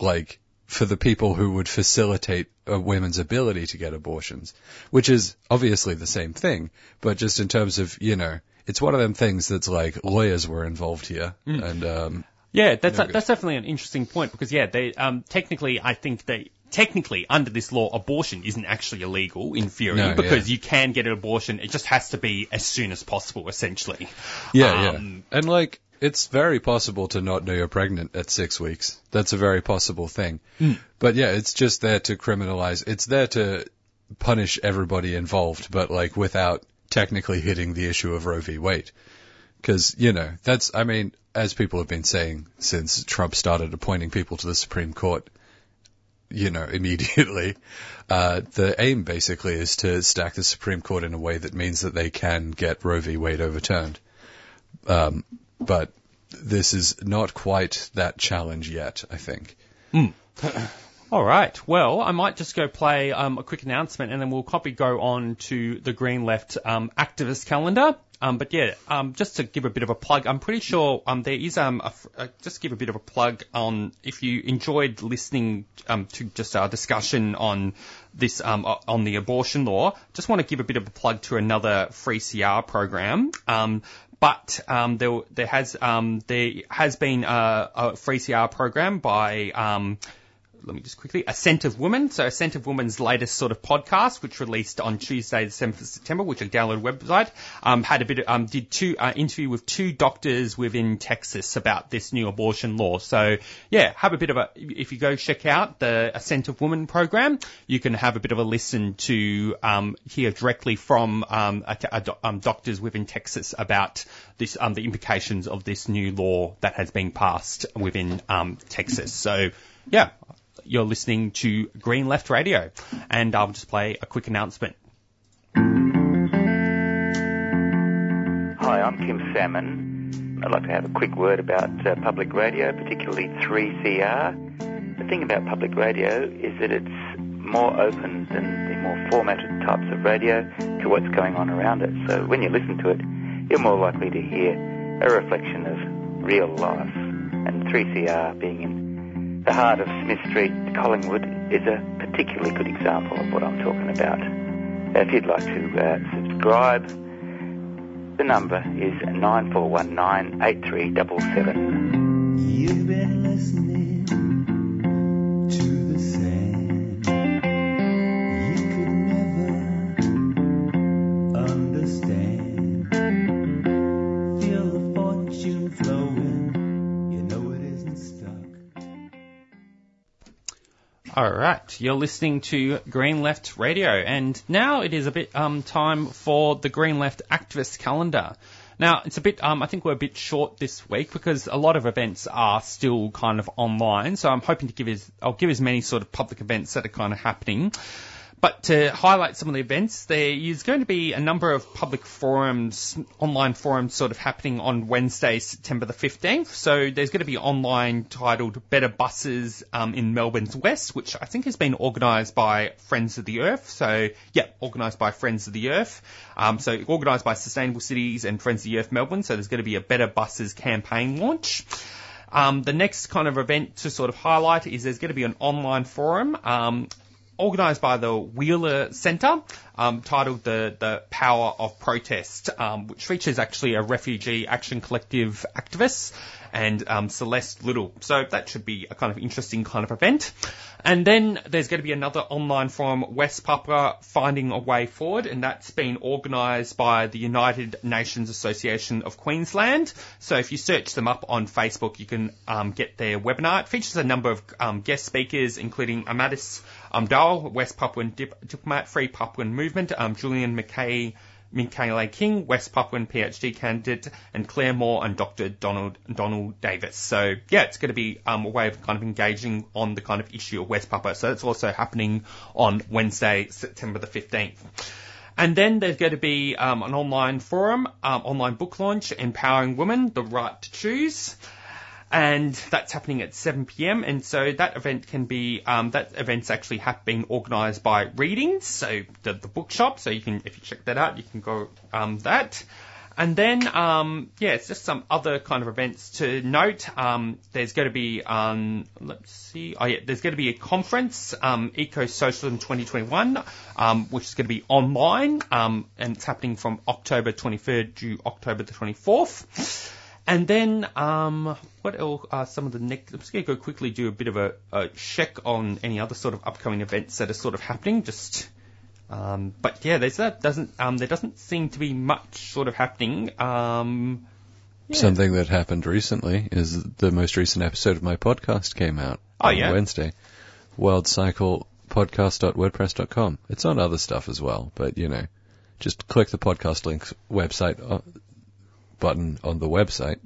like for the people who would facilitate a women's ability to get abortions, which is obviously the same thing, but just in terms of, you know, it's one of them things that's like lawyers were involved here Mm. and um Yeah, that's No good. that's definitely an interesting point because yeah, they um technically I think they technically under this law abortion isn't actually illegal in theory No, because yeah. you can get an abortion. It just has to be as soon as possible, essentially. Yeah, Um, yeah. And like, it's very possible to not know you're pregnant at six weeks. That's a very possible thing. Mm. But yeah, it's just there to criminalize. It's there to punish everybody involved, but like without technically hitting the issue of Roe v. Wade. Cause, you know, that's, I mean, as people have been saying since Trump started appointing people to the Supreme Court, you know, *laughs* immediately, uh, the aim basically is to stack the Supreme Court in a way that means that they can get Roe v. Wade overturned. Um, but this is not quite that challenge yet, I think. Hmm. *laughs* All right. Well, I might just go play um, a quick announcement, and then we'll copy go on to the Green Left um, activist calendar. Um, but yeah, um, just to give a bit of a plug, I'm pretty sure um, there is um, a, uh, just give a bit of a plug on if you enjoyed listening um, to just our discussion on this um, on the abortion law. Just want to give a bit of a plug to another 3CR program. Um, but um, there, there has um, there has been a, a 3CR program by um, let me just quickly, Accent of Women. So Accent of Women's latest sort of podcast, which released on Tuesday, the 7th of September, which I downloaded website, um, had a bit, of, um, did two, uh, interview with two doctors within Texas about this new abortion law. So yeah, have a bit of a, if you go check out the Accent of Women program, you can have a bit of a listen to, um, hear directly from, um, a, a, doc- um, doctors within Texas about this, um, the implications of this new law that has been passed within, um, Texas. So yeah, you're listening to Green Left Radio, and I'll just play a quick announcement. Hi, I'm Kim Salmon. I'd like to have a quick word about uh, public radio, particularly 3CR. The thing about public radio is that it's more open than the more formatted types of radio to what's going on around it. So when you listen to it, you're more likely to hear a reflection of real life. And 3CR being in the heart of Smith Street, Collingwood, is a particularly good example of what I'm talking about. If you'd like to uh, subscribe, the number is 9419 8377. You've been listening All right, you're listening to Green Left Radio, and now it is a bit um, time for the Green Left activist calendar. Now it's a bit, um, I think we're a bit short this week because a lot of events are still kind of online. So I'm hoping to give as, I'll give as many sort of public events that are kind of happening. But to highlight some of the events, there is going to be a number of public forums, online forums sort of happening on Wednesday, September the 15th. So there's going to be online titled Better Buses um, in Melbourne's West, which I think has been organised by Friends of the Earth. So, yeah, organised by Friends of the Earth. Um, so organised by Sustainable Cities and Friends of the Earth Melbourne. So there's going to be a Better Buses campaign launch. Um, the next kind of event to sort of highlight is there's going to be an online forum. Um, organised by the Wheeler Centre, um, titled the the Power of Protest, um, which features actually a refugee action collective activist and um, Celeste Liddle. So that should be a kind of interesting kind of event. And then there's going to be another online forum, West Papua Finding a Way Forward, and that's been organised by the United Nations Association of Queensland. So if you search them up on Facebook, you can um, get their webinar. It features a number of um, guest speakers, including Amatus um, Douw, West Papuan dip- diplomat, Free Papuan Movement, um, Julian McKay, Michaela King, West Papuan PhD candidate, and Claire Moore and Dr. Donald Donald Davis. So yeah, it's going to be um, a way of kind of engaging on the kind of issue of West Papua. So it's also happening on Wednesday, September the 15th. And then there's going to be um, an online forum, um, online book launch, Empowering Women, The Right to Choose and that's happening at 7 p.m. And so that event can be um, that event's actually have been organised by Readings, so the, the bookshop. So you can, if you check that out, you can go um, that. And then, um, yeah, it's just some other kind of events to note. Um, there's going to be, um, let's see, oh yeah, there's going to be a conference, um, Eco Socialism 2021, um, which is going to be online, um, and it's happening from October 23rd to October the 24th. And then, um, what else are some of the next? I'm just going to go quickly do a bit of a, a, check on any other sort of upcoming events that are sort of happening. Just, um, but yeah, there's that doesn't um, there doesn't seem to be much sort of happening. Um, yeah. Something that happened recently is the most recent episode of my podcast came out oh, on yeah? Wednesday. World Cycle podcast.wordpress.com. It's on other stuff as well, but you know, just click the podcast links website uh, button on the website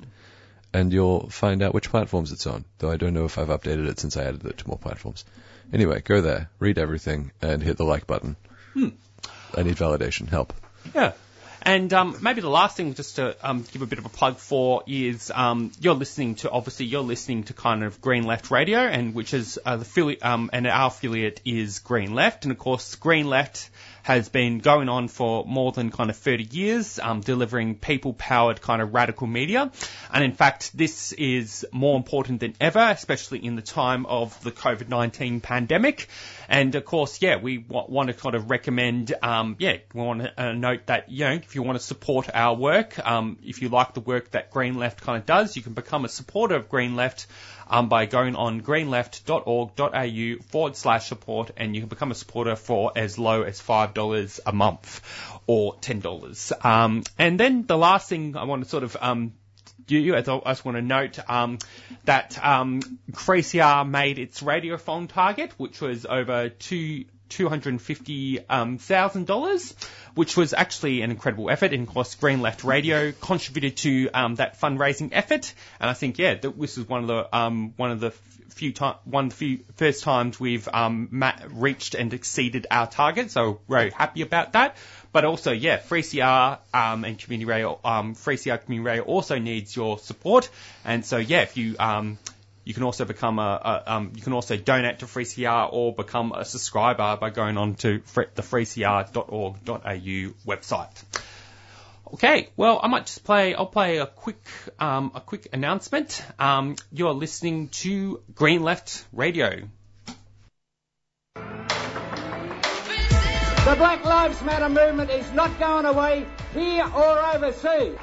and you'll find out which platforms it's on. Though I don't know if I've updated it since I added it to more platforms. Anyway, go there, read everything, and hit the like button. Hmm. I need validation. Help. Yeah. And um, maybe the last thing, just to um, give a bit of a plug for, is um, you're listening to obviously you're listening to kind of Green Left Radio, and which is uh, the affiliate, um, and our affiliate is Green Left, and of course Green Left has been going on for more than kind of 30 years, um, delivering people-powered kind of radical media. And in fact, this is more important than ever, especially in the time of the COVID-19 pandemic. And of course, yeah, we w- want to kind of recommend, um, yeah, we want to uh, note that, you know, if you want to support our work, um, if you like the work that Green Left kind of does, you can become a supporter of Green Left um, by going on greenleft.org.au forward slash support and you can become a supporter for as low as $5 a month or $10. Um, and then the last thing I want to sort of um, do, as I just want to note um, that um, 3CR made its radiothon target, which was over two $250,000, which was actually an incredible effort. And of course, Green Left Radio contributed to um, that fundraising effort. And I think, yeah, that this is one of the um, one of the few time, one of the few first times we've um, reached and exceeded our target. So very happy about that. But also, yeah, 3CR um, and Community Radio, um, 3CR Community Radio also needs your support. And so, yeah, if you um, you can also become a, a um, you can also donate to 3CR or become a subscriber by going on to the 3cr.org.au website. Okay, well, I might just play. I'll play a quick, um, a quick announcement. Um, you're listening to Green Left Radio. The Black Lives Matter movement is not going away here or overseas.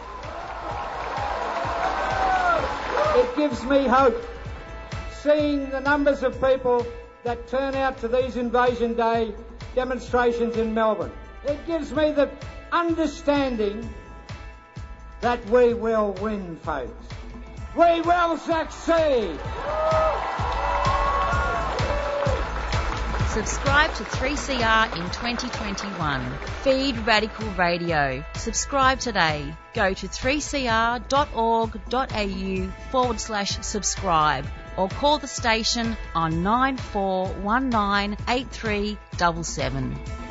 It gives me hope seeing the numbers of people that turn out to these Invasion Day demonstrations in Melbourne. It gives me the understanding that we will win, folks. We will succeed. Subscribe to 3CR in 2021. Feed Radical Radio. Subscribe today. Go to 3cr.org.au forward slash subscribe or call the station on 9419 8377.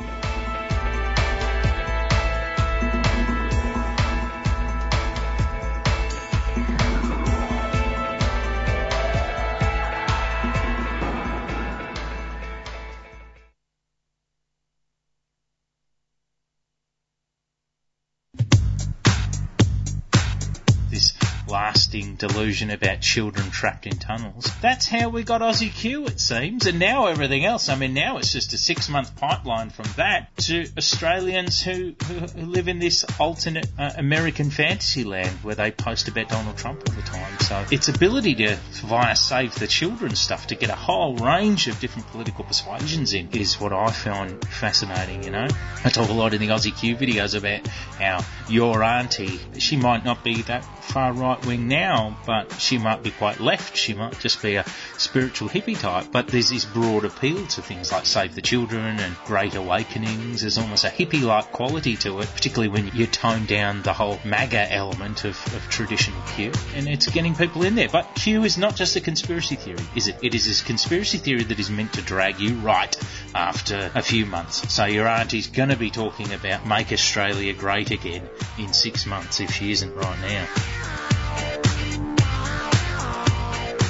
Delusion about children trapped in tunnels. That's how we got Aussie Q, it seems, and now everything else. I mean, now it's just a six month pipeline from that to Australians who, who, live in this alternate uh, American fantasy land where they post about Donald Trump all the time. So its ability to, via Save the Children stuff, to get a whole range of different political persuasions in is what I found fascinating, you know. I talk a lot in the Aussie Q videos about how your auntie, she might not be that far right wing now, Um, but she might be quite left. She might just be a spiritual hippie type. But there's this broad appeal to things like Save the Children and Great Awakenings. There's almost a hippie like quality to it, particularly when you tone down the whole MAGA element of, of traditional Q. And it's getting people in there. But Q is not just a conspiracy theory, is it? It is this conspiracy theory that is meant to drag you right after a few months. So your auntie's going to be talking about Make Australia Great Again in six months if she isn't right now.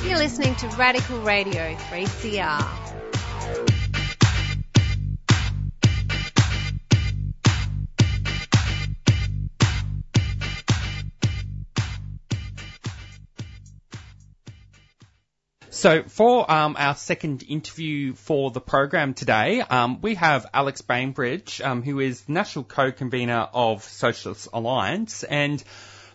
You're listening to Radical Radio 3CR. So for um, our second interview for the program today, um, we have Alex Bainbridge, um, who is national co-convener of Socialist Alliance, and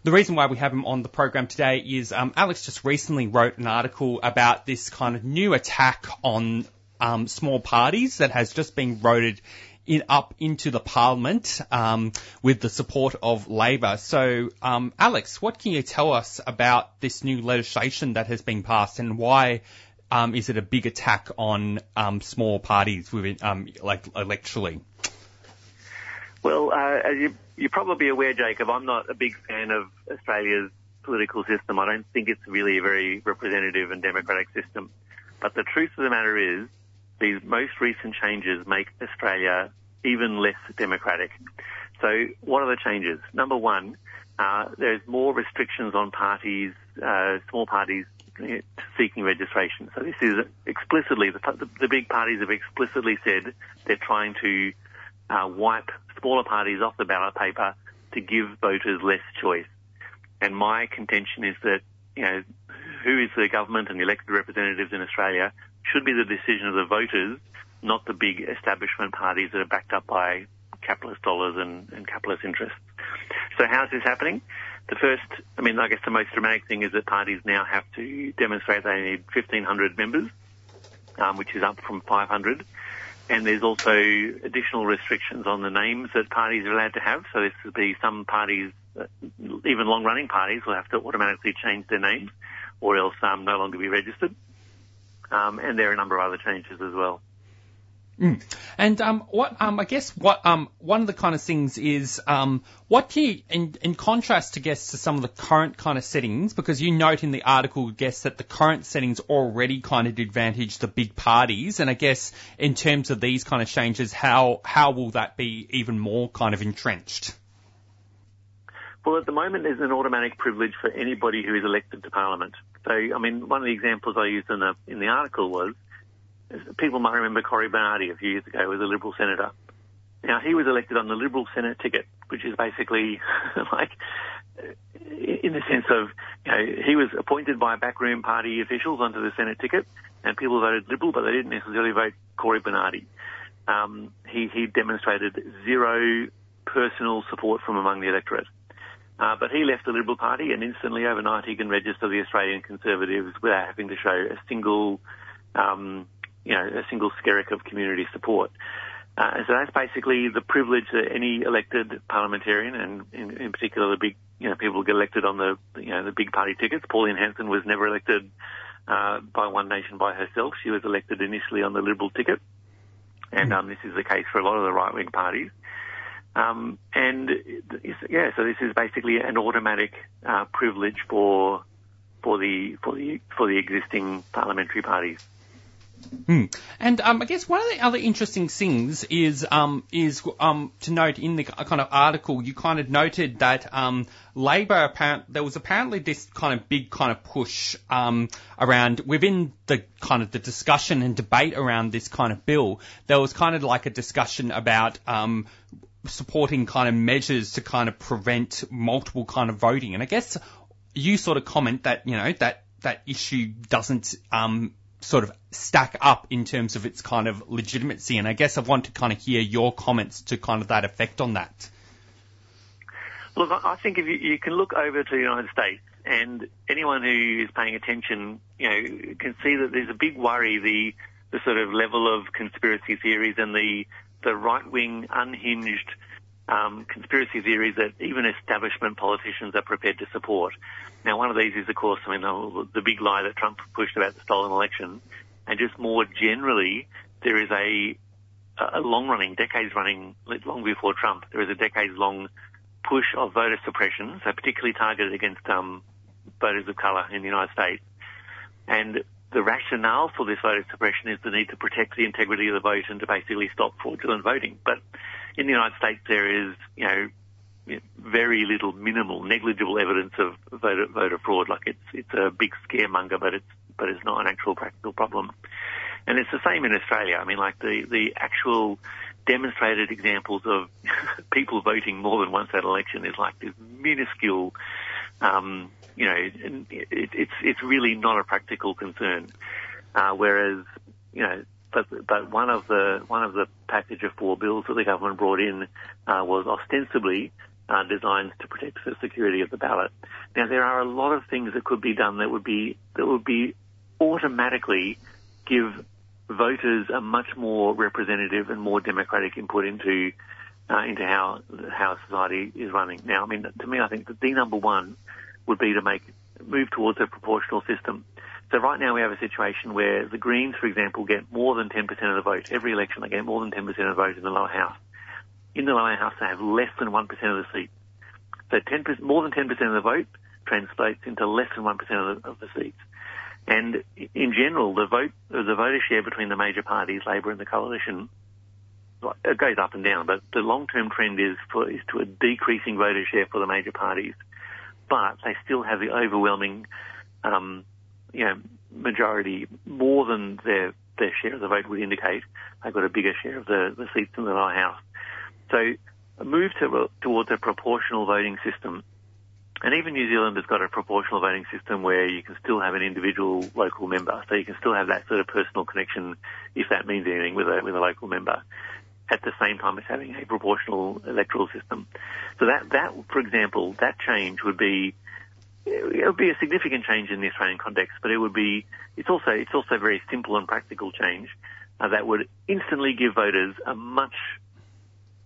the reason why we have him on the program today is um, Alex just recently wrote an article about this kind of new attack on um, small parties that has just been voted in, up into the parliament um, with the support of Labor. So, um, Alex, what can you tell us about this new legislation that has been passed and why? Um, is it a big attack on um, small parties within, um, like electorally? Well, uh, as you, you're probably aware, Jacob, I'm not a big fan of Australia's political system. I don't think it's really a very representative and democratic system. But the truth of the matter is, these most recent changes make Australia even less democratic. So what are the changes? Number one, uh, there's more restrictions on parties, uh, small parties seeking registration. So this is explicitly, the, the, the big parties have explicitly said they're trying to uh, wipe smaller parties off the ballot paper to give voters less choice. And my contention is that, you know, who is the government and the elected representatives in Australia should be the decision of the voters, not the big establishment parties that are backed up by capitalist dollars and, and capitalist interests. So how's this happening? The first, I mean, I guess the most dramatic thing is that parties now have to demonstrate they need 1,500 members, um, which is up from 500. And there's also additional restrictions on the names that parties are allowed to have. So this will be some parties, uh, even long-running parties, will have to automatically change their names, or else um, no longer be registered. Um, and there are a number of other changes as well. Mm. And um, what um, I guess what um, one of the kind of things is um, what do you, in, in contrast to guess to some of the current kind of settings, because you note in the article, guess that the current settings already kind of advantage the big parties, and I guess in terms of these kind of changes, how how will that be even more kind of entrenched? Well, at the moment, there's an automatic privilege for anybody who is elected to Parliament. So, I mean, one of the examples I used in the in the article was people might remember Cory Bernardi a few years ago as a Liberal senator. Now he was elected on the Liberal Senate ticket, which is basically *laughs* like, in the sense of, you know, he was appointed by backroom party officials onto the Senate ticket, and people voted Liberal, but they didn't necessarily vote Cory Bernardi. Um, he he demonstrated zero personal support from among the electorate. Uh, but he left the Liberal Party and instantly overnight he can register the Australian Conservatives without having to show a single um, you know, a single skerrick of community support. Uh, so that's basically the privilege that any elected parliamentarian, and in, in, particular the big, you know, people get elected on the, you know, the big party tickets. Pauline Hanson was never elected uh, by One Nation by herself. She was elected initially on the Liberal ticket. and um, this is the case for a lot of the right-wing parties. Um, and yeah, so this is basically an automatic uh, privilege for for the for the for the existing parliamentary parties. Hmm. And um, I guess one of the other interesting things is um, is um, to note in the kind of article you kind of noted that um, Labor apparent there was apparently this kind of big kind of push um, around within the kind of the discussion and debate around this kind of bill. There was kind of like a discussion about um, supporting kind of measures to kind of prevent multiple kind of voting. And I guess you sort of comment that you know that that issue doesn't um, sort of stack up in terms of its kind of legitimacy. And I guess I want to kind of hear your comments to kind of that effect on that. Look, I think if you, you can look over to the United States and anyone who is paying attention, you know, can see that there's a big worry, the, the sort of level of conspiracy theories and the, the right-wing unhinged um, conspiracy theories that even establishment politicians are prepared to support. Now, one of these is, of course, I mean, the, the big lie that Trump pushed about the stolen election, and just more generally, there is a, a long-running, decades-running, long before Trump, there is a decades-long push of voter suppression, so particularly targeted against um, voters of colour in the United States. And the rationale for this voter suppression is the need to protect the integrity of the vote and to basically stop fraudulent voting. But in the United States, there is, you know, very little, minimal, negligible evidence of voter, voter fraud. Like it's it's a big scaremonger, but it's but it's not an actual practical problem. And it's the same in Australia. I mean, like the the actual demonstrated examples of *laughs* people voting more than once at election is like this minuscule, um, you know, it, it's it's really not a practical concern. Uh, whereas, you know, but but one of the one of the package of four bills that the government brought in uh, was ostensibly uh, designed to protect the security of the ballot. Now there are a lot of things that could be done that would be that would be automatically give voters a much more representative and more democratic input into uh, into how how society is running. Now, I mean, to me, I think the number one would be to make move towards a proportional system. So right now we have a situation where the Greens, for example, get more than 10% of the vote. Every election they get more than 10% of the vote in the lower house. In the lower house they have less than 1% of the seats. So 10%, more than 10% of the vote translates into less than 1% of the, of the seats. And in general, the vote, the voter share between the major parties, Labor and the Coalition, it goes up and down, but the long-term trend is for, is to a decreasing voter share for the major parties. But they still have the overwhelming, um, you know, majority, more than their, their share of the vote would indicate. They've got a bigger share of the, the seats in the lower house. So a move to, towards a proportional voting system and even New Zealand has got a proportional voting system where you can still have an individual local member. So you can still have that sort of personal connection, if that means anything, with a, with a local member at the same time as having a proportional electoral system. So that, that, for example, that change would be, it would be a significant change in the Australian context, but it would be, it's also, it's also a very simple and practical change uh, that would instantly give voters a much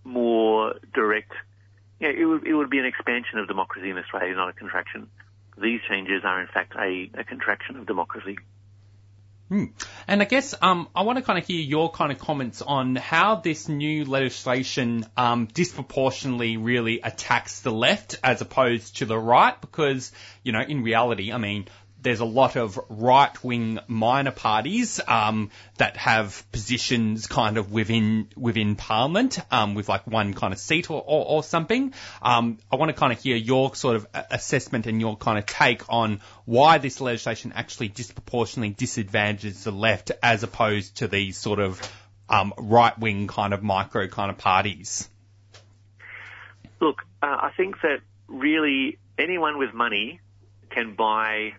more direct yeah, it would, it would be an expansion of democracy in Australia, not a contraction. These changes are in fact a, a contraction of democracy. Hmm. And I guess um, I want to kind of hear your kind of comments on how this new legislation um, disproportionately really attacks the left as opposed to the right, because you know in reality, I mean, there's a lot of right wing minor parties um, that have positions kind of within within Parliament um, with like one kind of seat or, or, or something. Um, I want to kind of hear your sort of assessment and your kind of take on why this legislation actually disproportionately disadvantages the left as opposed to these sort of um, right wing kind of micro kind of parties. Look, uh, I think that really anyone with money can buy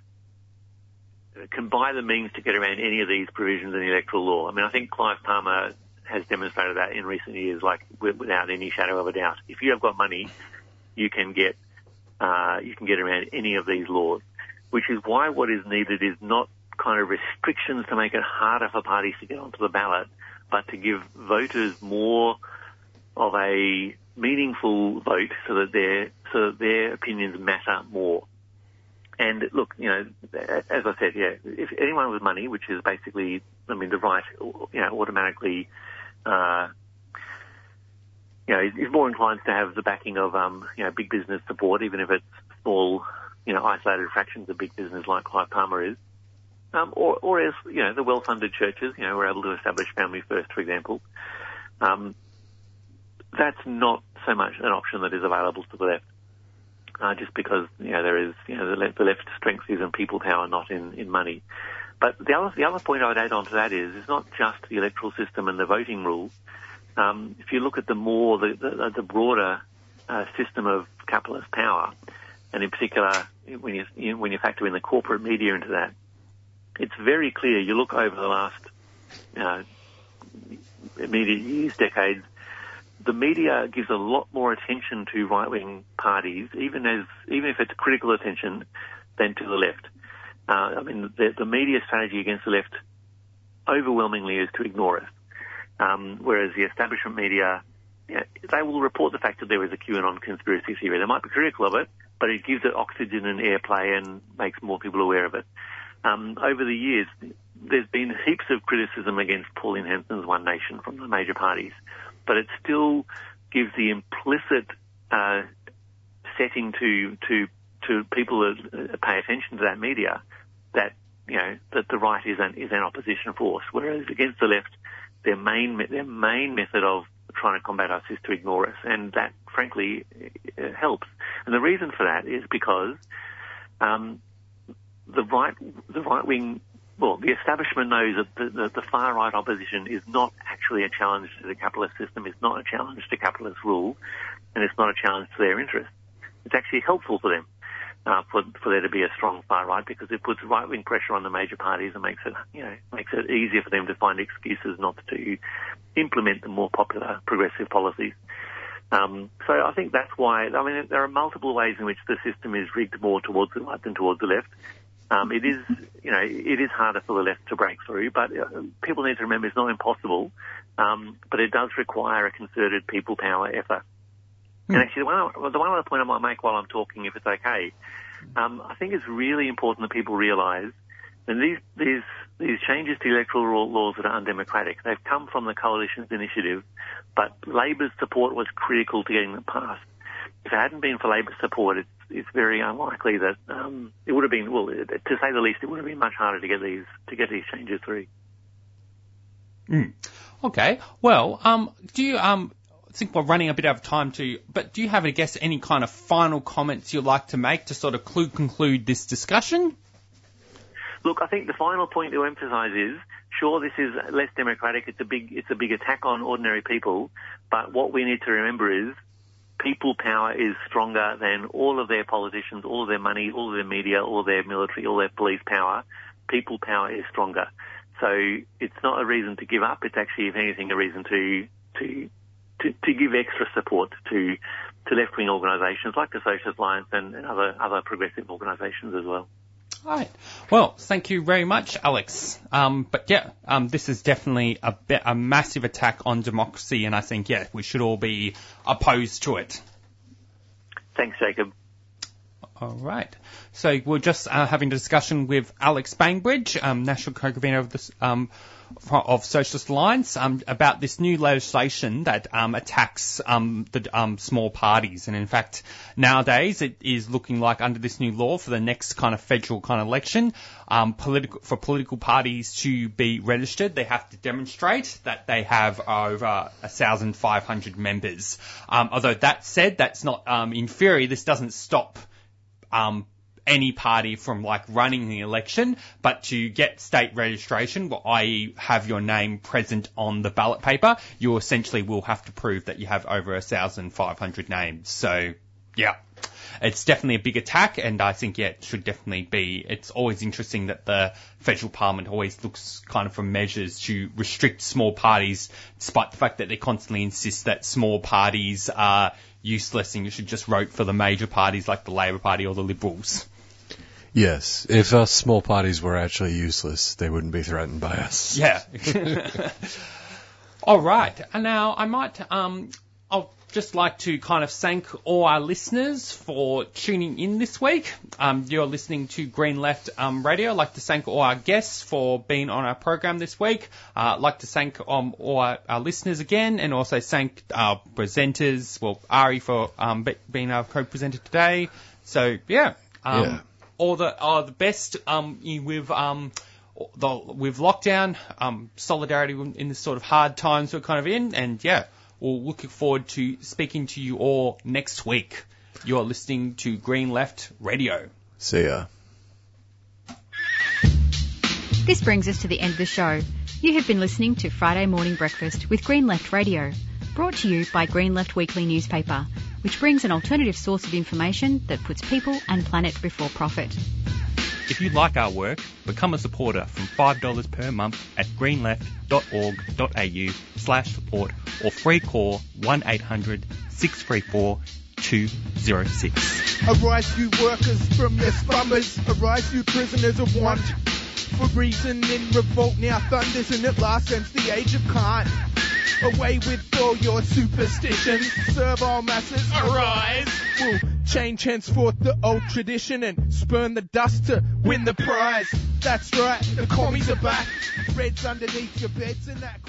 can buy the means to get around any of these provisions in the electoral law. I mean, I think Clive Palmer has demonstrated that in recent years, like without any shadow of a doubt. If you have got money, you can get uh, you can get around any of these laws, which is why what is needed is not kind of restrictions to make it harder for parties to get onto the ballot, but to give voters more of a meaningful vote so that their so that their opinions matter more. And look, you know, as I said, yeah, if anyone with money, which is basically, I mean, the right, you know, automatically uh, you know, is, more inclined to have the backing of, um, you know, big business support, even if it's small, you know, isolated fractions of big business like Clive Palmer is. Um, or, or as, you know, the well-funded churches, you know, were able to establish Family First, for example. Um, that's not so much an option that is available to the left. Uh, just because, you know, there is, you know, the left, the left strength is in people power, not in, in money. But the other, the other point I would add on to that is, it's not just the electoral system and the voting rules. Um, if you look at the more, the, the, the broader uh, system of capitalist power, and in particular, when you, you, when you factor in the corporate media into that, it's very clear. You look over the last uh, immediate years, decades, the media gives a lot more attention to right-wing parties, even as even if it's critical attention, than to the left. Uh, I mean, the, the media strategy against the left overwhelmingly is to ignore it, um, whereas the establishment media, they will report the fact that there is a QAnon conspiracy theory. They might be critical of it, but it gives it oxygen and airplay and makes more people aware of it. Um, over the years, there's been heaps of criticism against Pauline Hanson's One Nation from the major parties, but it still gives the implicit uh, setting to to to people that uh, pay attention to that media that you know that the right is an is an opposition force, whereas against the left, their main their main method of trying to combat us is to ignore us, and that frankly uh, helps. And the reason for that is because um, the right the right wing well, the establishment knows that the, the, the, far right opposition is not actually a challenge to the capitalist system, it's not a challenge to capitalist rule, and it's not a challenge to their interests. It's actually helpful for them. Uh, for, for there to be a strong far right because it puts right wing pressure on the major parties and makes it, you know, makes it easier for them to find excuses not to implement the more popular progressive policies. Um, so I think that's why, I mean, there are multiple ways in which the system is rigged more towards the right than towards the left. Um, it is, you know, it is harder for the left to break through, but uh, people need to remember it's not impossible, um, but it does require a concerted people power effort. And actually, the one, the one other point I might make while I'm talking, if it's okay, um, I think it's really important that people realise that these these these changes to electoral laws that are undemocratic, they've come from the coalition's initiative, but Labor's support was critical to getting them passed. If it hadn't been for Labor's support, it's very unlikely that um, it would have been well, to say the least, it would have been much harder to get these to get these changes through. Mm. Okay. Well, um, do you um, I think we're running a bit out of time too, but do you have, I guess, any kind of final comments you'd like to make to sort of conclude this discussion? Look, I think the final point to emphasise is, sure, this is less democratic. It's a big, it's a big attack on ordinary people. But what we need to remember is, people power is stronger than all of their politicians, all of their money, all of their media, all their military, all their police power. People power is stronger. So it's not a reason to give up. It's actually, if anything, a reason to to to, to give extra support to to left wing organisations like the Socialist Alliance and, and other other progressive organisations as well. Right. Well, thank you very much, Alex. Um, but yeah, um, this is definitely a, be- a massive attack on democracy, and I think yeah, we should all be opposed to it. Thanks, Jacob. All right. So we're just uh, having a discussion with Alex Bainbridge, um, national co-convener of this. Um, of Socialist Alliance um, about this new legislation that um, attacks um, the um, small parties. And in fact, nowadays it is looking like under this new law for the next kind of federal kind of election, um, political for political parties to be registered, they have to demonstrate that they have over 1,500 members. Um, although that said, that's not in theory. This doesn't stop um, any party from like running the election, but to get state registration, well, i.e. have your name present on the ballot paper, you essentially will have to prove that you have over 1,500 names. So, yeah. It's definitely a big attack, and I think, yeah, it should definitely be. It's always interesting that the federal parliament always looks kind of for measures to restrict small parties, despite the fact that they constantly insist that small parties are useless and you should just vote for the major parties like the Labor Party or the Liberals. Yes, if us small parties were actually useless, they wouldn't be threatened by us. Yeah. *laughs* All right, and now I might um I'll just like to kind of thank all our listeners for tuning in this week. Um, you're listening to Green Left um, Radio. I'd like to thank all our guests for being on our program this week. Uh, I'd like to thank um, all our, our listeners again and also thank our presenters, well, Ari for um, be- being our co-presenter today. So, yeah. Um, Yeah. All the, all the best um, with um, the, with lockdown, um, solidarity in this sort of hard times we're kind of in, and yeah, we're looking forward to speaking to you all next week. You're listening to Green Left Radio. See ya. This brings us to the end of the show. You have been listening to Friday Morning Breakfast with Green Left Radio, brought to you by Green Left Weekly newspaper, which brings an alternative source of information that puts people and planet before profit. If you like our work, become a supporter from $5 per month at greenleft.org.au slash support or free call 1800 634 206. Arise, you workers from your slumbers. Arise, you prisoners of want. For reason in revolt now thunders and at last since the age of cant. Away with all your superstitions. Serve all masses. Arise. We'll change henceforth the old tradition and spurn the dust to win the prize. That's right, the commies are back. Reds underneath your beds and that.